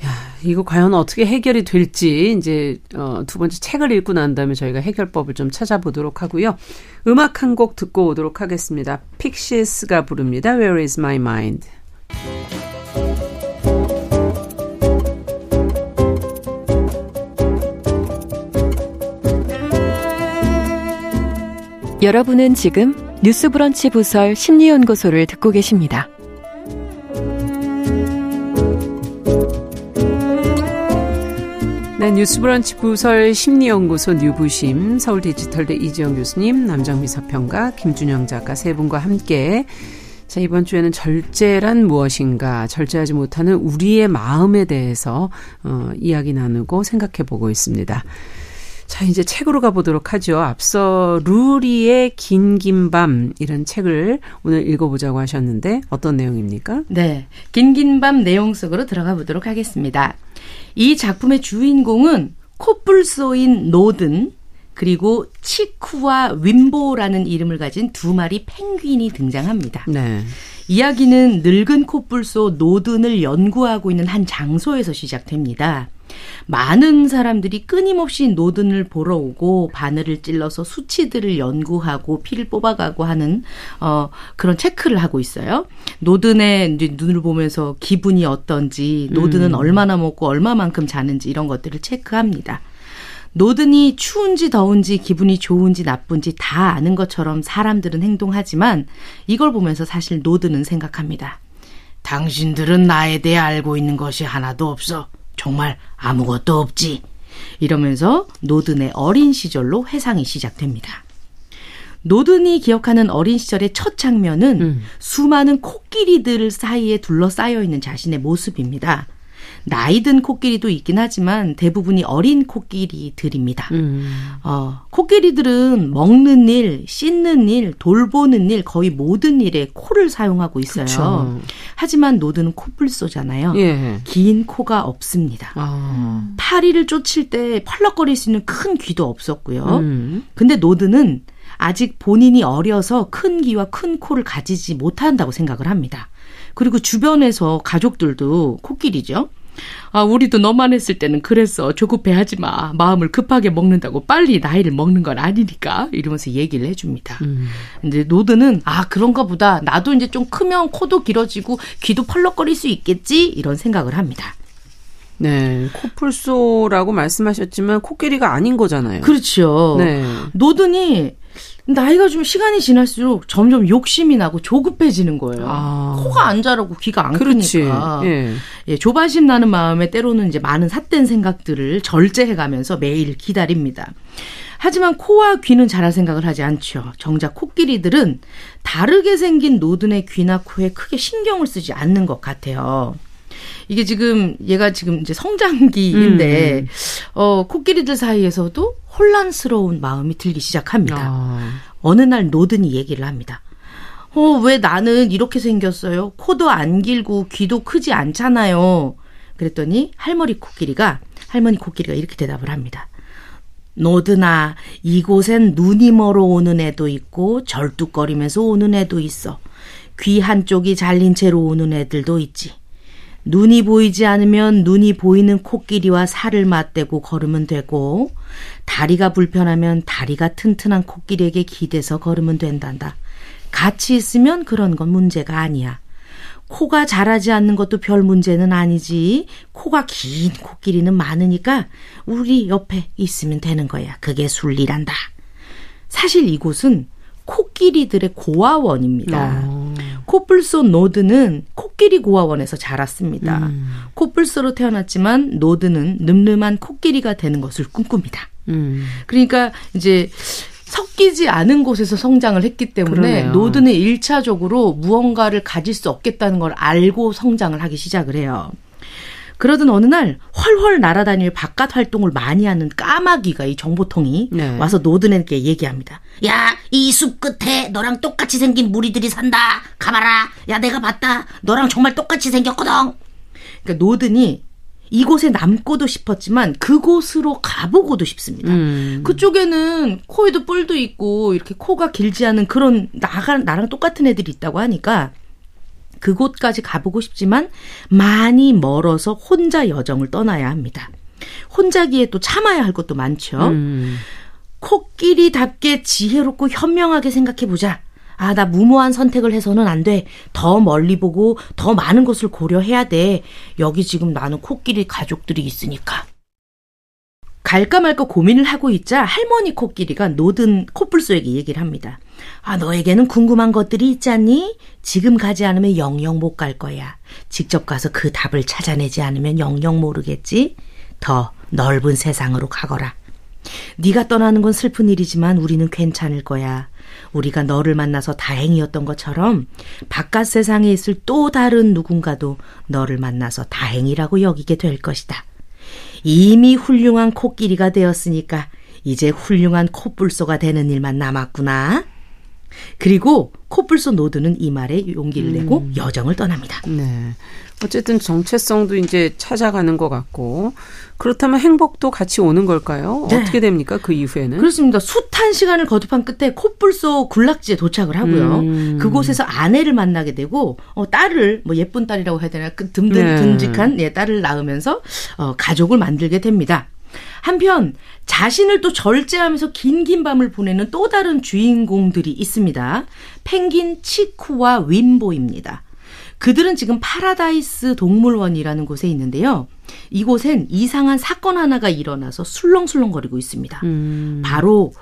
야, 이거 과연 어떻게 해결이 될지 이제 어, 두 번째 책을 읽고 난 다음에 저희가 해결법을 좀 찾아보도록 하고요. 음악 한 곡 듣고 오도록 하겠습니다. 픽시스가 부릅니다. Where is my mind? 여러분은 지금 뉴스브런치 부설 심리연구소를 듣고 계십니다. 네, 뉴스브런치 부설 심리연구소 뉴부심 서울 디지털대 이지영 교수님, 남정미 서평가, 김준영 작가 세 분과 함께 자, 이번 주에는 절제란 무엇인가, 절제하지 못하는 우리의 마음에 대해서 어, 이야기 나누고 생각해 보고 있습니다. 자, 이제 책으로 가보도록 하죠. 앞서 루리의 긴 긴 밤 이런 책을 오늘 읽어보자고 하셨는데 어떤 내용입니까? 네. 긴 긴 밤 내용 속으로 들어가 보도록 하겠습니다. 이 작품의 주인공은 코뿔소인 노든 그리고 치쿠와 윈보라는 이름을 가진 두 마리 펭귄이 등장합니다. 네. 이야기는 늙은 코뿔소 노든을 연구하고 있는 한 장소에서 시작됩니다. 많은 사람들이 끊임없이 노든을 보러 오고 바늘을 찔러서 수치들을 연구하고 피를 뽑아가고 하는 어 그런 체크를 하고 있어요. 노든의 눈을 보면서 기분이 어떤지, 노든은 음. 얼마나 먹고 얼마만큼 자는지 이런 것들을 체크합니다. 노든이 추운지 더운지 기분이 좋은지 나쁜지 다 아는 것처럼 사람들은 행동하지만 이걸 보면서 사실 노든은 생각합니다. 당신들은 나에 대해 알고 있는 것이 하나도 없어. 정말 아무것도 없지. 이러면서 노든의 어린 시절로 회상이 시작됩니다. 노든이 기억하는 어린 시절의 첫 장면은 음. 수많은 코끼리들 사이에 둘러싸여 있는 자신의 모습입니다. 나이 든 코끼리도 있긴 하지만 대부분이 어린 코끼리들입니다. 음. 어, 코끼리들은 먹는 일, 씻는 일, 돌보는 일, 거의 모든 일에 코를 사용하고 있어요. 그쵸. 하지만 노든은 코뿔소잖아요. 예. 긴 코가 없습니다. 아. 파리를 쫓을 때 펄럭거릴 수 있는 큰 귀도 없었고요. 음. 근데 노든은 아직 본인이 어려서 큰 귀와 큰 코를 가지지 못한다고 생각을 합니다. 그리고 주변에서 가족들도 코끼리죠. 아, 우리도 너만 했을 때는 그랬어. 조급해 하지 마. 마음을 급하게 먹는다고 빨리 나이를 먹는 건 아니니까. 이러면서 얘기를 해줍니다. 음. 근데 노든은 아, 그런가 보다. 나도 이제 좀 크면 코도 길어지고 귀도 펄럭거릴 수 있겠지? 이런 생각을 합니다. 네. 코뿔소라고 말씀하셨지만 코끼리가 아닌 거잖아요. 그렇죠. 네. 노든이 나이가 좀 시간이 지날수록 점점 욕심이 나고 조급해지는 거예요. 아. 코가 안 자라고 귀가 안 그렇지. 크니까. 예. 예, 조바심 나는 마음에 때로는 이제 많은 삿된 생각들을 절제해가면서 매일 기다립니다. 하지만 코와 귀는 자랄 생각을 하지 않죠. 정작 코끼리들은 다르게 생긴 노든의 귀나 코에 크게 신경을 쓰지 않는 것 같아요. 이게 지금 얘가 지금 이제 성장기인데 음. 어 코끼리들 사이에서도 혼란스러운 마음이 들기 시작합니다. 아. 어느 날 노든이 얘기를 합니다. 어, 왜 나는 이렇게 생겼어요? 코도 안 길고 귀도 크지 않잖아요. 그랬더니 할머니 코끼리가 할머니 코끼리가 이렇게 대답을 합니다. 노드나 이곳엔 눈이 멀어 오는 애도 있고 절뚝거리면서 오는 애도 있어. 귀 한쪽이 잘린 채로 오는 애들도 있지. 눈이 보이지 않으면 눈이 보이는 코끼리와 살을 맞대고 걸으면 되고 다리가 불편하면 다리가 튼튼한 코끼리에게 기대서 걸으면 된단다. 같이 있으면 그런 건 문제가 아니야. 코가 자라지 않는 것도 별 문제는 아니지. 코가 긴 코끼리는 많으니까 우리 옆에 있으면 되는 거야. 그게 순리란다. 사실 이곳은 코끼리들의 고아원입니다. 어. 코뿔소 노든은 코끼리 고아원에서 자랐습니다. 음. 코뿔소로 태어났지만 노든은 늠름한 코끼리가 되는 것을 꿈꿉니다. 음. 그러니까 이제 섞이지 않은 곳에서 성장을 했기 때문에 그러네요. 노든은 1차적으로 무언가를 가질 수 없겠다는 걸 알고 성장을 하기 시작을 해요. 그러던 어느 날 훨훨 날아다닐 바깥 활동을 많이 하는 까마귀가 이 정보통이 네. 와서 노드네게 얘기합니다. 야, 이 숲 끝에 너랑 똑같이 생긴 무리들이 산다. 가봐라. 야, 내가 봤다. 너랑 정말 똑같이 생겼거든. 그러니까 노든이 이곳에 남고도 싶었지만 그곳으로 가보고도 싶습니다. 음. 그쪽에는 코에도 뿔도 있고 이렇게 코가 길지 않은 그런 나가, 나랑 똑같은 애들이 있다고 하니까 그곳까지 가보고 싶지만 많이 멀어서 혼자 여정을 떠나야 합니다. 혼자기에 또 참아야 할 것도 많죠. 음. 코끼리답게 지혜롭고 현명하게 생각해 보자. 아, 나 무모한 선택을 해서는 안 돼. 더 멀리 보고 더 많은 것을 고려해야 돼. 여기 지금 나는 코끼리 가족들이 있으니까. 갈까 말까 고민을 하고 있자 할머니 코끼리가 노든 코뿔소에게 얘기를 합니다. 아, 너에게는 궁금한 것들이 있지 않니? 지금 가지 않으면 영영 못 갈 거야. 직접 가서 그 답을 찾아내지 않으면 영영 모르겠지? 더 넓은 세상으로 가거라. 네가 떠나는 건 슬픈 일이지만 우리는 괜찮을 거야. 우리가 너를 만나서 다행이었던 것처럼 바깥 세상에 있을 또 다른 누군가도 너를 만나서 다행이라고 여기게 될 것이다. 이미 훌륭한 코끼리가 되었으니까 이제 훌륭한 코뿔소가 되는 일만 남았구나. 그리고 코뿔소 노드는 이 말에 용기를 내고 음. 여정을 떠납니다. 네. 어쨌든 정체성도 이제 찾아가는 것 같고 그렇다면 행복도 같이 오는 걸까요? 네. 어떻게 됩니까? 그 이후에는? 그렇습니다. 숫한 시간을 거듭한 끝에 콧불소 군락지에 도착을 하고요. 음. 그곳에서 아내를 만나게 되고 어, 딸을 뭐 예쁜 딸이라고 해야 되나 그 듬든 네. 듬직한 예, 딸을 낳으면서 어, 가족을 만들게 됩니다. 한편 자신을 또 절제하면서 긴긴 밤을 보내는 또 다른 주인공들이 있습니다. 펭귄 치쿠와 윔보입니다. 그들은 지금 파라다이스 동물원이라는 곳에 있는데요. 이곳엔 이상한 사건 하나가 일어나서 술렁술렁거리고 있습니다. 음. 바로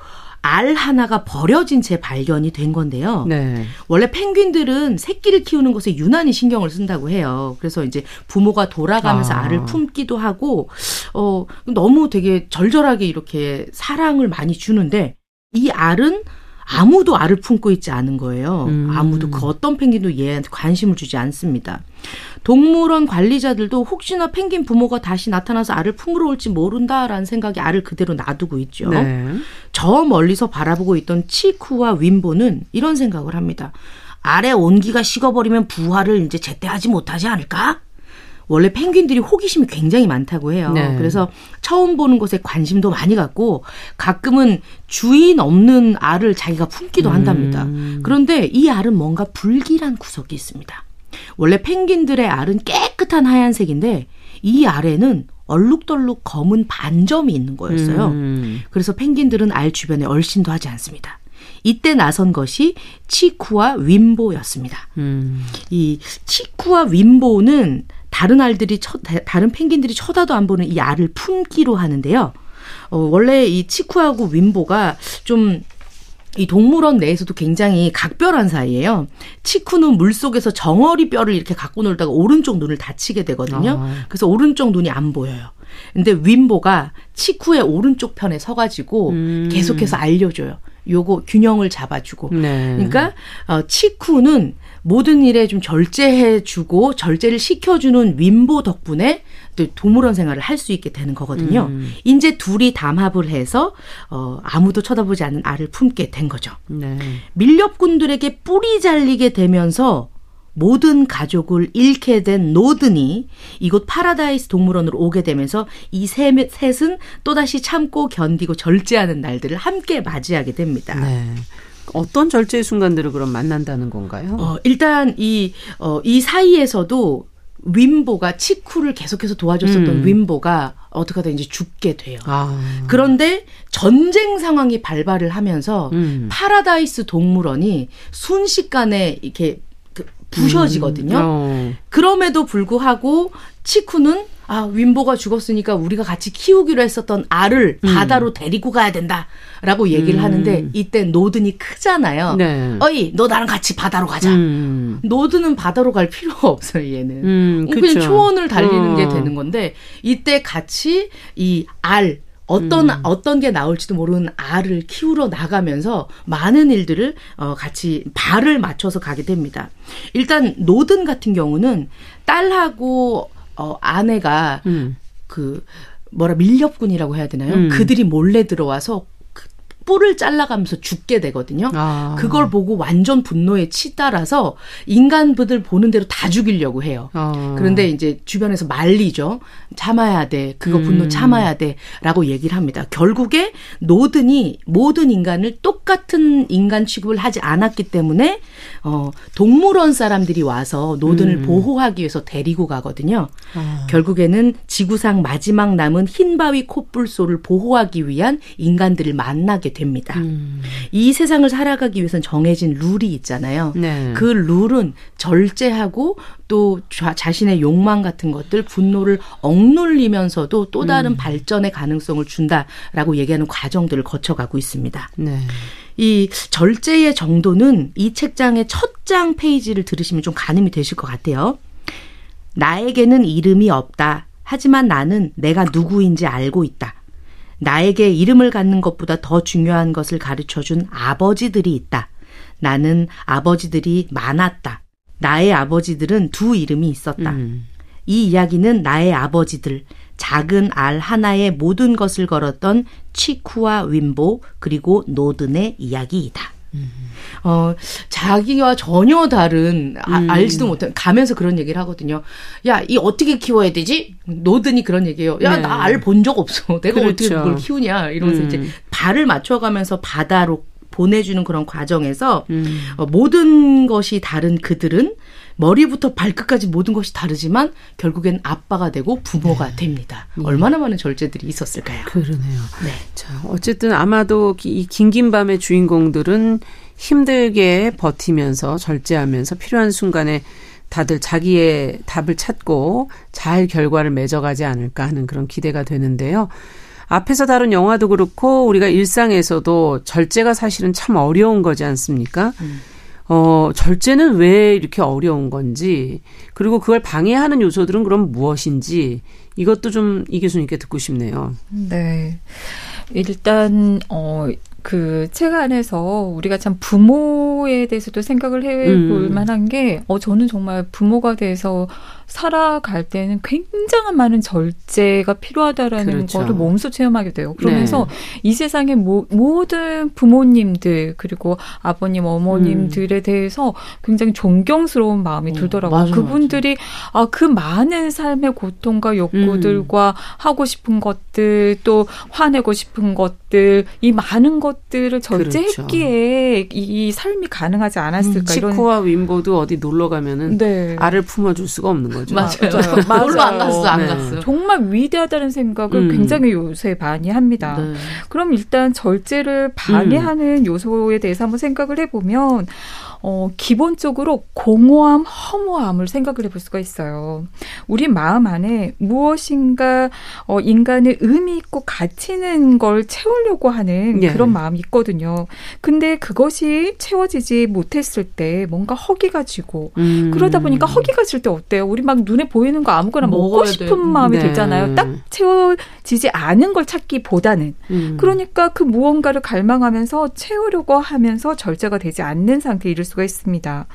알 하나가 버려진 채 발견이 된 건데요. 네. 원래 펭귄들은 새끼를 키우는 것에 유난히 신경을 쓴다고 해요. 그래서 이제 부모가 돌아가면서 아. 알을 품기도 하고, 어, 너무 되게 절절하게 이렇게 사랑을 많이 주는데, 이 알은 아무도 알을 품고 있지 않은 거예요. 음. 아무도 그 어떤 펭귄도 얘한테 관심을 주지 않습니다. 동물원 관리자들도 혹시나 펭귄 부모가 다시 나타나서 알을 품으러 올지 모른다라는 생각에 알을 그대로 놔두고 있죠. 네. 저 멀리서 바라보고 있던 치쿠와 윈보는 이런 생각을 합니다. 알의 온기가 식어버리면 부화를 이제 제때 하지 못하지 않을까? 원래 펭귄들이 호기심이 굉장히 많다고 해요. 네. 그래서 처음 보는 것에 관심도 많이 갖고 가끔은 주인 없는 알을 자기가 품기도 한답니다. 음. 그런데 이 알은 뭔가 불길한 구석이 있습니다. 원래 펭귄들의 알은 깨끗한 하얀색인데 이 알에는 얼룩덜룩 검은 반점이 있는 거였어요. 음. 그래서 펭귄들은 알 주변에 얼씬도 하지 않습니다. 이때 나선 것이 치쿠와 윈보였습니다. 음. 이 치쿠와 윈보는 다른 알들이 쳐, 다른 펭귄들이 쳐다도 안 보는 이 알을 품기로 하는데요. 어, 원래 이 치쿠하고 윈보가 좀 이 동물원 내에서도 굉장히 각별한 사이예요. 치쿠는 물 속에서 정어리 뼈를 이렇게 갖고 놀다가 오른쪽 눈을 다치게 되거든요. 아. 그래서 오른쪽 눈이 안 보여요. 근데 윈보가 치쿠의 오른쪽 편에 서가지고 음. 계속해서 알려줘요. 요거 균형을 잡아주고. 네. 그러니까 어, 치쿠는 모든 일에 좀 절제해주고 절제를 시켜주는 윔보 덕분에 또 동물원 생활을 할 수 있게 되는 거거든요. 음. 이제 둘이 담합을 해서 어 아무도 쳐다보지 않는 알을 품게 된 거죠. 네. 밀렵꾼들에게 뿔이 잘리게 되면서 모든 가족을 잃게 된 노든이 이곳 파라다이스 동물원으로 오게 되면서 이 셋, 셋은 또다시 참고 견디고 절제하는 날들을 함께 맞이하게 됩니다. 네. 어떤 절제의 순간들을 그럼 만난다는 건가요? 어, 일단 이, 어, 이 사이에서도 윔보가 치쿠를 계속해서 도와줬었던 음. 윔보가 어떻게 하다 이제 죽게 돼요. 아. 그런데 전쟁 상황이 발발을 하면서 음. 파라다이스 동물원이 순식간에 이렇게 그 부셔지거든요. 음. 어. 그럼에도 불구하고 치쿠는 아, 윈보가 죽었으니까 우리가 같이 키우기로 했었던 알을 음. 바다로 데리고 가야 된다 라고 얘기를 음. 하는데 이때 노든이 크잖아요. 네. 어이, 너 나랑 같이 바다로 가자. 음. 노든은 바다로 갈 필요가 없어요, 얘는. 음, 그냥 초원을 달리는 어. 게 되는 건데 이때 같이 이 알, 어떤 음. 어떤 게 나올지도 모르는 알을 키우러 나가면서 많은 일들을 어 같이 발을 맞춰서 가게 됩니다. 일단 노든 같은 경우는 딸하고 어 아내가 음. 그 뭐라 밀렵군이라고 해야 되나요? 음. 그들이 몰래 들어와서 뿔을 잘라가면서 죽게 되거든요. 아. 그걸 보고 완전 분노에 치달아서 인간들 보는 대로 다 죽이려고 해요. 아. 그런데 이제 주변에서 말리죠. 참아야 돼. 그거 분노 음. 참아야 돼. 라고 얘기를 합니다. 결국에 노든이 모든 인간을 똑같은 인간 취급을 하지 않았기 때문에 어, 동물원 사람들이 와서 노든을 음. 보호하기 위해서 데리고 가거든요. 아. 결국에는 지구상 마지막 남은 흰 바위 코뿔소를 보호하기 위한 인간들을 만나게 됩니다. 음. 이 세상을 살아가기 위해서는 정해진 룰이 있잖아요. 네. 그 룰은 절제하고 또 자신의 욕망 같은 것들, 분노를 억눌리면서도 또 다른 음. 발전의 가능성을 준다라고 얘기하는 과정들을 거쳐가고 있습니다. 네. 이 절제의 정도는 이 책장의 첫 장 페이지를 들으시면 좀 가늠이 되실 것 같아요. 나에게는 이름이 없다. 하지만 나는 내가 누구인지 알고 있다. 나에게 이름을 갖는 것보다 더 중요한 것을 가르쳐 준 아버지들이 있다. 나는 아버지들이 많았다. 나의 아버지들은 두 이름이 있었다. 음. 이 이야기는 나의 아버지들, 작은 알 하나에 모든 것을 걸었던 치쿠와 윈보, 그리고 노든의 이야기이다. 음. 어, 자기와 전혀 다른, 아, 음. 알지도 못한, 가면서 그런 얘기를 하거든요. 야, 이 어떻게 키워야 되지? 노든이 그런 얘기예요. 야, 네. 나알 본 적 없어. 내가 그렇죠. 어떻게 그걸 키우냐? 이러면서 음. 이제 발을 맞춰가면서 바다로 보내주는 그런 과정에서 음. 어, 모든 것이 다른 그들은 머리부터 발끝까지 모든 것이 다르지만 결국엔 아빠가 되고 부모가 네. 됩니다. 네. 얼마나 많은 절제들이 있었을까요? 그러네요. 네. 자, 어쨌든 아마도 이 긴긴 밤의 주인공들은 힘들게 버티면서 절제하면서 필요한 순간에 다들 자기의 답을 찾고 잘 결과를 맺어가지 않을까 하는 그런 기대가 되는데요. 앞에서 다룬 영화도 그렇고 우리가 일상에서도 절제가 사실은 참 어려운 거지 않습니까? 음. 어, 절제는 왜 이렇게 어려운 건지, 그리고 그걸 방해하는 요소들은 그럼 무엇인지, 이것도 좀 이 교수님께 듣고 싶네요. 네. 일단, 어, 그 책 안에서 우리가 참 부모에 대해서도 생각을 해볼 음. 만한 게, 어, 저는 정말 부모가 돼서 살아갈 때는 굉장한 많은 절제가 필요하다라는 그렇죠. 거를 몸소 체험하게 돼요. 그러면서 네. 이 세상의 모, 모든 부모님들 그리고 아버님 어머님들에 음. 대해서 굉장히 존경스러운 마음이 어, 들더라고요. 맞아, 그분들이 아그 많은 삶의 고통과 욕구들과 음. 하고 싶은 것들 또 화내고 싶은 것 들 이 많은 것들을 절제했기에 그렇죠. 이, 이, 삶이 가능하지 않았을까 음, 치코와 윈보도 어디 놀러 가면은 네. 알을 품어줄 수가 없는 거죠. 맞아요. 맞아요. 놀러 안 갔어, 안 네. 갔어. 정말 위대하다는 생각을 음. 굉장히 요새 많이 합니다. 네. 그럼 일단 절제를 방해하는 음. 요소에 대해서 한번 생각을 해보면 어, 기본적으로 공허함, 허무함을 생각을 해볼 수가 있어요. 우리 마음 안에 무엇인가 어, 인간의 의미 있고 가치 있는 걸 채우려고 하는 예. 그런 마음이 있거든요. 근데 그것이 채워지지 못했을 때 뭔가 허기가 지고 음. 그러다 보니까 허기가 질 때 어때요? 우리 막 눈에 보이는 거 아무거나 먹고 싶은 돼. 마음이 네. 들잖아요. 딱 채워지지 않은 걸 찾기보다는 음. 그러니까 그 무언가를 갈망하면서 채우려고 하면서 절제가 되지 않는 상태에 이를 수 수가 있습니다.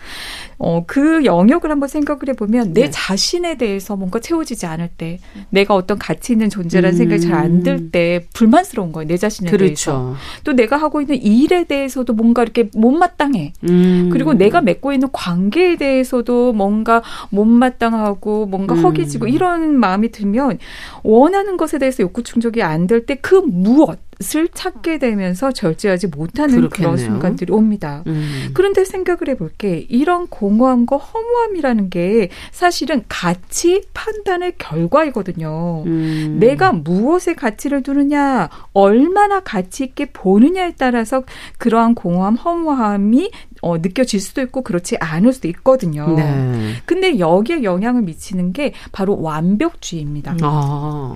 어, 그 영역을 한번 생각을 해보면 내 네. 자신에 대해서 뭔가 채워지지 않을 때 내가 어떤 가치 있는 존재라는 음. 생각이 잘 안 들 때 불만스러운 거예요. 내 자신에 그렇죠. 대해서. 또 내가 하고 있는 일에 대해서도 뭔가 이렇게 못마땅해. 음. 그리고 내가 맺고 있는 관계에 대해서도 뭔가 못마땅하고 뭔가 음. 허기지고 이런 마음이 들면 원하는 것에 대해서 욕구 충족이 안 될 때 그 무엇 것을 찾게 되면서 절제하지 못하는 그렇겠네요. 그런 순간들이 옵니다. 음. 그런데 생각을 해볼게 이런 공허함과 허무함이라는 게 사실은 가치 판단의 결과이거든요. 음. 내가 무엇에 가치를 두느냐, 얼마나 가치 있게 보느냐에 따라서 그러한 공허함, 허무함이 어, 느껴질 수도 있고 그렇지 않을 수도 있거든요. 네. 근데 여기에 영향을 미치는 게 바로 완벽주의입니다. 아.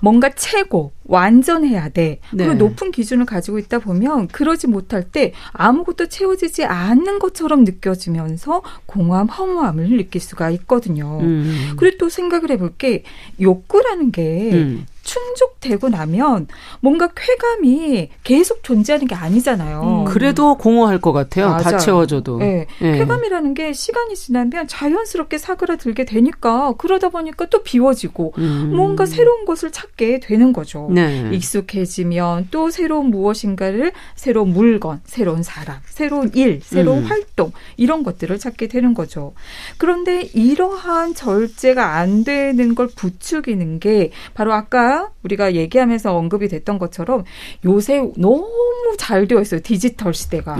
뭔가 최고, 완전해야 돼. 네. 그리고 높은 기준을 가지고 있다 보면 그러지 못할 때 아무것도 채워지지 않는 것처럼 느껴지면서 공허함, 허무함을 느낄 수가 있거든요. 음. 그리고 또 생각을 해볼 게 욕구라는 게 음. 충족되고 나면 뭔가 쾌감이 계속 존재하는 게 아니잖아요. 음. 그래도 공허할 것 같아요. 맞아요. 다 채워져도. 네. 네. 쾌감이라는 게 시간이 지나면 자연스럽게 사그라들게 되니까 그러다 보니까 또 비워지고 음. 뭔가 새로운 것을 찾게 되는 거죠. 네. 익숙해지면 또 새로운 무엇인가를 새로운 물건, 새로운 사람, 새로운 일, 새로운 음. 활동 이런 것들을 찾게 되는 거죠. 그런데 이러한 절제가 안 되는 걸 부추기는 게 바로 아까 우리가 얘기하면서 언급이 됐던 것처럼 요새 너무 잘 되어 있어요. 디지털 시대가.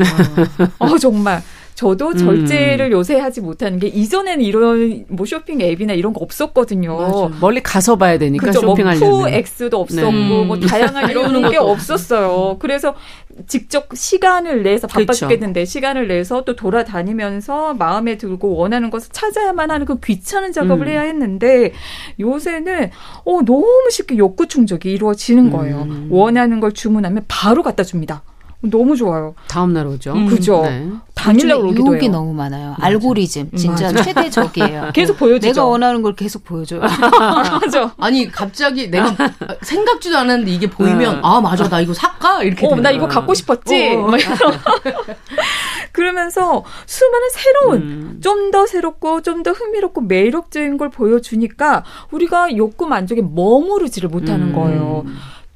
어, 정말. 저도 음. 절제를 음. 요새 하지 못하는 게 이전에는 이런 뭐 쇼핑 앱이나 이런 거 없었거든요. 맞아. 멀리 가서 봐야 되니까 그렇죠. 쇼핑하려면. 뭐 푸엑스도 없었고 네. 뭐 다양한 이런 게 없었어요. 그래서 직접 시간을 내서 바빠 그렇죠. 죽겠는데 시간을 내서 또 돌아다니면서 마음에 들고 원하는 것을 찾아야만 하는 그 귀찮은 작업을 음. 해야 했는데 요새는 어 너무 쉽게 욕구 충족이 이루어지는 거예요. 음. 원하는 걸 주문하면 바로 갖다 줍니다. 너무 좋아요. 다음 날 오죠. 음, 그죠. 네. 당일 날 오기도 유혹이 해요. 너무 많아요. 맞아. 알고리즘 진짜 맞아. 최대적이에요. 계속 보여주죠. 내가 원하는 걸 계속 보여줘요. 맞아. 아니 갑자기 내가 생각지도 않았는데 이게 보이면 네. 아 맞아 나 이거 살까 이렇게. 어, 나 이거 갖고 싶었지. 어. 그러면서 수많은 새로운 음. 좀더 새롭고 좀 더 흥미롭고 매력적인 걸 보여주니까 우리가 욕구 만족에 머무르지를 못하는 음. 거예요.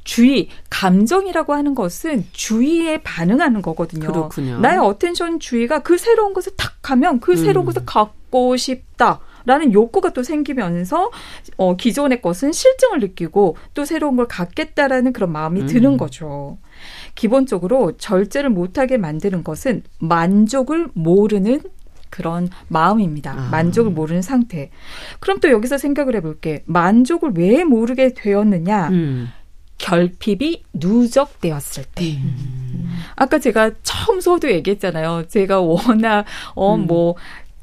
주의, 감정이라고 하는 것은 주의에 반응하는 거거든요. 그렇군요. 나의 attention 주의가 그 새로운 것을 탁 하면 그 새로운 음. 것을 갖고 싶다. 라는 욕구가 또 생기면서 어 기존의 것은 싫증을 느끼고 또 새로운 걸 갖겠다라는 그런 마음이 음. 드는 거죠. 기본적으로 절제를 못하게 만드는 것은 만족을 모르는 그런 마음입니다. 아. 만족을 모르는 상태. 그럼 또 여기서 생각을 해볼게. 만족을 왜 모르게 되었느냐? 음. 결핍이 누적되었을 때. 음. 아까 제가 처음 서도 얘기했잖아요. 제가 워낙 어뭐 음.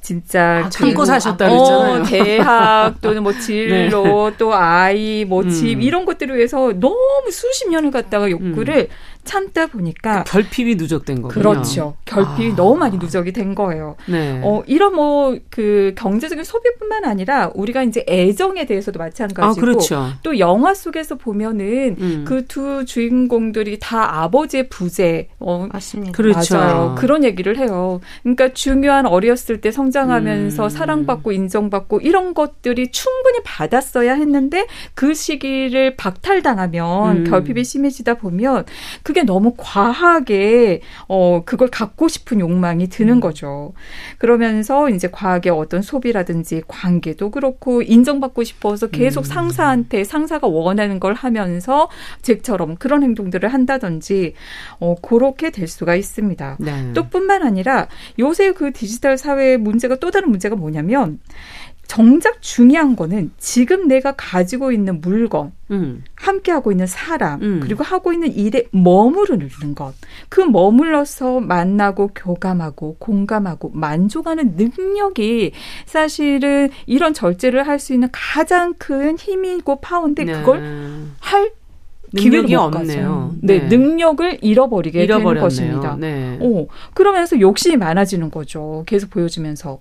진짜 아, 참고 사셨다 그랬잖아요. 어, 대학 또는 뭐 진로 네. 또 아이 뭐집 음. 이런 것들을 위해서 너무 수십 년을 갖다가 욕구를 음. 참다 보니까 그 결핍이 누적된 거군요. 그렇죠. 결핍이 아. 너무 많이 누적이 된 거예요. 네. 어, 이런 뭐 그 경제적인 소비뿐만 아니라 우리가 이제 애정에 대해서도 마찬가지고 아, 그렇죠. 또 영화 속에서 보면은 음. 그두 주인공들이 다 아버지의 부재 어, 맞습니다. 그렇죠. 맞아요. 그런 얘기를 해요. 그러니까 중요한 어렸을 때 성장하면서 음. 사랑받고 인정받고 이런 것들이 충분히 받았어야 했는데 그 시기를 박탈당하면 음. 결핍이 심해지다 보면 그 그게 너무 과하게 어 그걸 갖고 싶은 욕망이 드는 음. 거죠. 그러면서 이제 과하게 어떤 소비라든지 관계도 그렇고 인정받고 싶어서 계속 음. 상사한테 상사가 원하는 걸 하면서 쟤처럼 그런 행동들을 한다든지 어 그렇게 될 수가 있습니다. 네. 또 뿐만 아니라 요새 그 디지털 사회의 문제가 또 다른 문제가 뭐냐면 정작 중요한 거는 지금 내가 가지고 있는 물건, 음. 함께 하고 있는 사람, 음. 그리고 하고 있는 일에 머무르는 것. 그 머물러서 만나고 교감하고 공감하고 만족하는 능력이 사실은 이런 절제를 할 수 있는 가장 큰 힘이고 파워인데 네. 그걸 할 기회가 없네요. 네. 네, 능력을 잃어버리게 잃어버렸네요. 되는 것입니다. 네. 어, 그러면서 욕심이 많아지는 거죠. 계속 보여주면서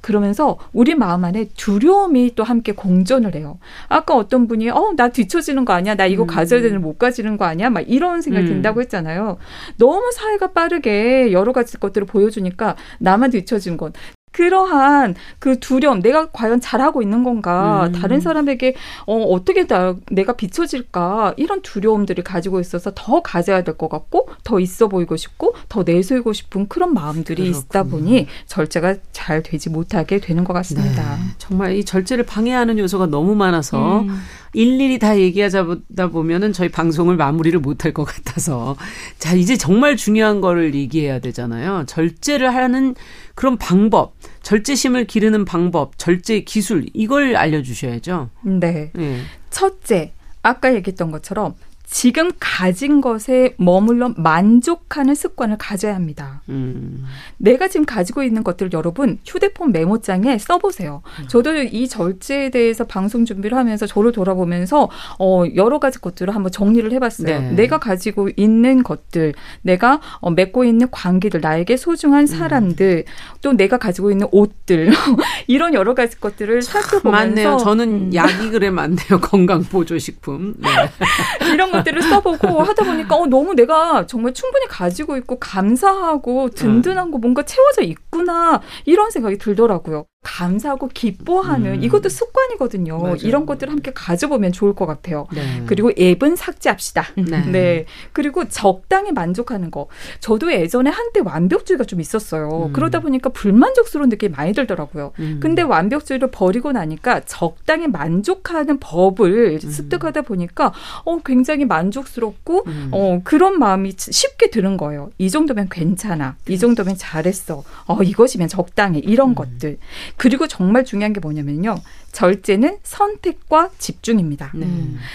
그러면서 우리 마음 안에 두려움이 또 함께 공존을 해요. 아까 어떤 분이 어 나 뒤처지는 거 아니야? 나 이거 음. 가져야 되는 못 가지는 거 아니야? 막 이런 생각이 음. 든다고 했잖아요. 너무 사회가 빠르게 여러 가지 것들을 보여주니까 나만 뒤처진 건 그러한 그 두려움, 내가 과연 잘하고 있는 건가, 음. 다른 사람에게 어, 어떻게 나, 내가 비춰질까, 이런 두려움들을 가지고 있어서 더 가져야 될 것 같고, 더 있어 보이고 싶고, 더 내세우고 싶은 그런 마음들이 그렇군요. 있다 보니 절제가 잘 되지 못하게 되는 것 같습니다. 네. 정말 이 절제를 방해하는 요소가 너무 많아서 음. 일일이 다 얘기하다 보면은 저희 방송을 마무리를 못할 것 같아서 자 이제 정말 중요한 거를 얘기해야 되잖아요. 절제를 하는 그런 방법, 절제심을 기르는 방법, 절제 기술 이걸 알려주셔야죠. 네. 네. 첫째 아까 얘기했던 것처럼 지금 가진 것에 머물러 만족하는 습관을 가져야 합니다. 음. 내가 지금 가지고 있는 것들을 여러분 휴대폰 메모장에 써보세요. 음. 저도 이 절제에 대해서 방송 준비를 하면서 저를 돌아보면서 어, 여러 가지 것들을 한번 정리를 해봤어요. 네. 내가 가지고 있는 것들, 내가 어, 맺고 있는 관계들, 나에게 소중한 음. 사람들, 음. 또 내가 가지고 있는 옷들 이런 여러 가지 것들을 살펴보면서 맞네요. 저는 음. 약이 그래 많네요. 건강 보조식품. 네. 이런 것 들을 써보고 하다 보니까 어, 너무 내가 정말 충분히 가지고 있고 감사하고 든든한 거 뭔가 채워져 있구나 이런 생각이 들더라고요. 감사하고 기뻐하는 음. 이것도 습관이거든요. 맞아요. 이런 것들을 함께 가져보면 좋을 것 같아요. 네. 그리고 앱은 삭제합시다. 네. 네. 그리고 적당히 만족하는 거. 저도 예전에 한때 완벽주의가 좀 있었어요. 음. 그러다 보니까 불만족스러운 느낌이 많이 들더라고요. 음. 근데 완벽주의를 버리고 나니까 적당히 만족하는 법을 음. 습득하다 보니까 어 굉장히 만족스럽고 음. 어 그런 마음이 쉽게 드는 거예요. 이 정도면 괜찮아. 이 정도면 잘했어. 어 이것이면 적당해. 이런 음. 것들. 그리고 정말 중요한 게 뭐냐면요. 절제는 선택과 집중입니다. 네.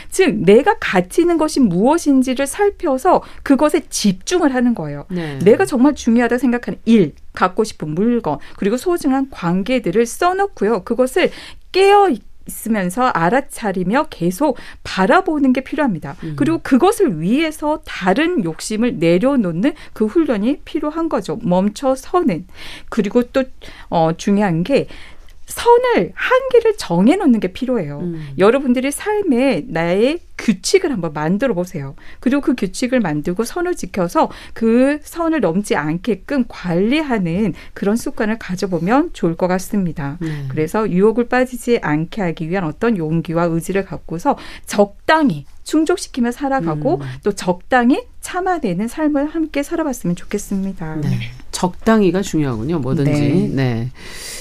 즉 내가 가치 있는 것이 무엇인지를 살펴서 그것에 집중을 하는 거예요. 네. 내가 정말 중요하다 생각하는 일, 갖고 싶은 물건, 그리고 소중한 관계들을 써놓고요. 그것을 깨어 있 으면서 알아차리며 계속 바라보는 게 필요합니다. 음. 그리고 그것을 위해서 다른 욕심을 내려놓는 그 훈련이 필요한 거죠. 멈춰 서는. 그리고 또, 어, 중요한 게 선을 한계를 정해 놓는 게 필요해요. 음. 여러분들이 삶에 나의 규칙을 한번 만들어 보세요. 그리고 그 규칙을 만들고 선을 지켜서 그 선을 넘지 않게끔 관리하는 그런 습관을 가져보면 좋을 것 같습니다. 음. 그래서 유혹을 빠지지 않게 하기 위한 어떤 용기와 의지를 갖고서 적당히 충족시키며 살아가고 음. 또 적당히 참아내는 삶을 함께 살아봤으면 좋겠습니다. 네. 적당히가 중요하군요. 뭐든지. 네. 네.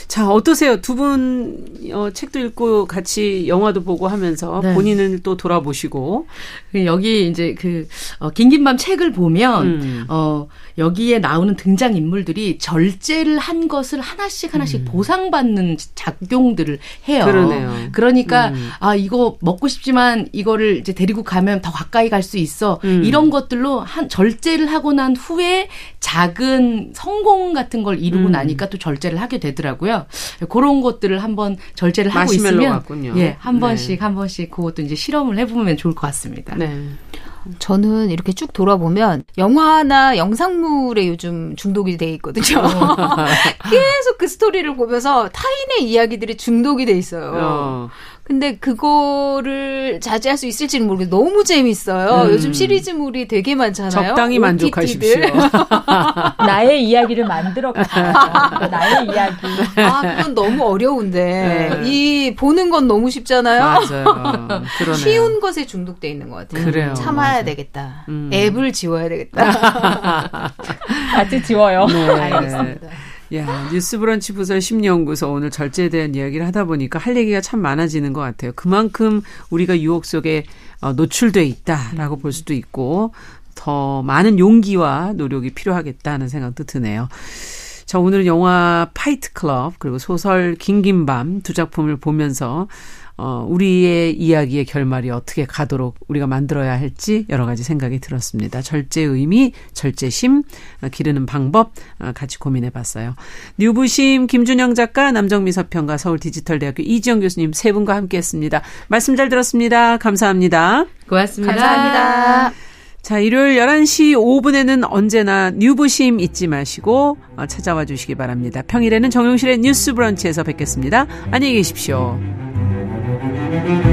자, 어떠세요? 두 분 어, 책도 읽고 같이 영화도 보고 하면서 네. 본인을 또 돌아보시고 그 여기 이제 그 어, 긴긴 밤 책을 보면 음. 어 여기에 나오는 등장 인물들이 절제를 한 것을 하나씩 하나씩 음. 보상받는 작용들을 해요. 그러네요. 그러니까 음. 아 이거 먹고 싶지만 이거를 이제 데리고 가면 더 가까이 갈 수 있어. 음. 이런 것들로 한 절제를 하고 난 후에 작은 성공 같은 걸 이루고 음. 나니까 또 절제를 하게 되더라고요. 그런 것들을 한번 절제를 하고 있으면 같군요. 예, 한 네. 번씩 한 번씩 그것도 이제 실험을 해 보면 좋을 것 같습니다. 네. 저는 이렇게 쭉 돌아보면 영화나 영상물에 요즘 중독이 돼 있거든요. 어. 계속 그 스토리를 보면서 타인의 이야기들이 중독이 돼 있어요. 어. 근데 그거를 자제할 수 있을지는 모르겠어요. 너무 재밌어요. 음. 요즘 시리즈물이 되게 많잖아요. 적당히 만족하십시오. 나의 이야기를 만들어 나의 이야기. 아, 그건 너무 어려운데. 네. 이 보는 건 너무 쉽잖아요. 맞아요. 쉬운 것에 중독돼 있는 것 같아요. 그래요. 참아야 맞아. 되겠다. 음. 앱을 지워야 되겠다. 같이 지워요. 네. 알겠습니다. 야, 뉴스 브런치 부설 심리연구소 오늘 절제에 대한 이야기를 하다 보니까 할 얘기가 참 많아지는 것 같아요. 그만큼 우리가 유혹 속에 어, 노출돼 있다라고 볼 수도 있고 더 많은 용기와 노력이 필요하겠다는 생각도 드네요. 자, 오늘 영화 파이트 클럽 그리고 소설 긴긴 밤 두 작품을 보면서 어, 우리의 이야기의 결말이 어떻게 가도록 우리가 만들어야 할지 여러 가지 생각이 들었습니다. 절제 의미, 절제심, 어, 기르는 방법 어, 같이 고민해 봤어요. 뉴부심 김준영 작가, 남정미 서평가, 서울 디지털대학교 이지영 교수님 세 분과 함께 했습니다. 말씀 잘 들었습니다. 감사합니다. 고맙습니다. 감사합니다. 자, 일요일 11시 5분에는 언제나 뉴부심 잊지 마시고 어, 찾아와 주시기 바랍니다. 평일에는 정용실의 뉴스 브런치에서 뵙겠습니다. 안녕히 계십시오. Thank you.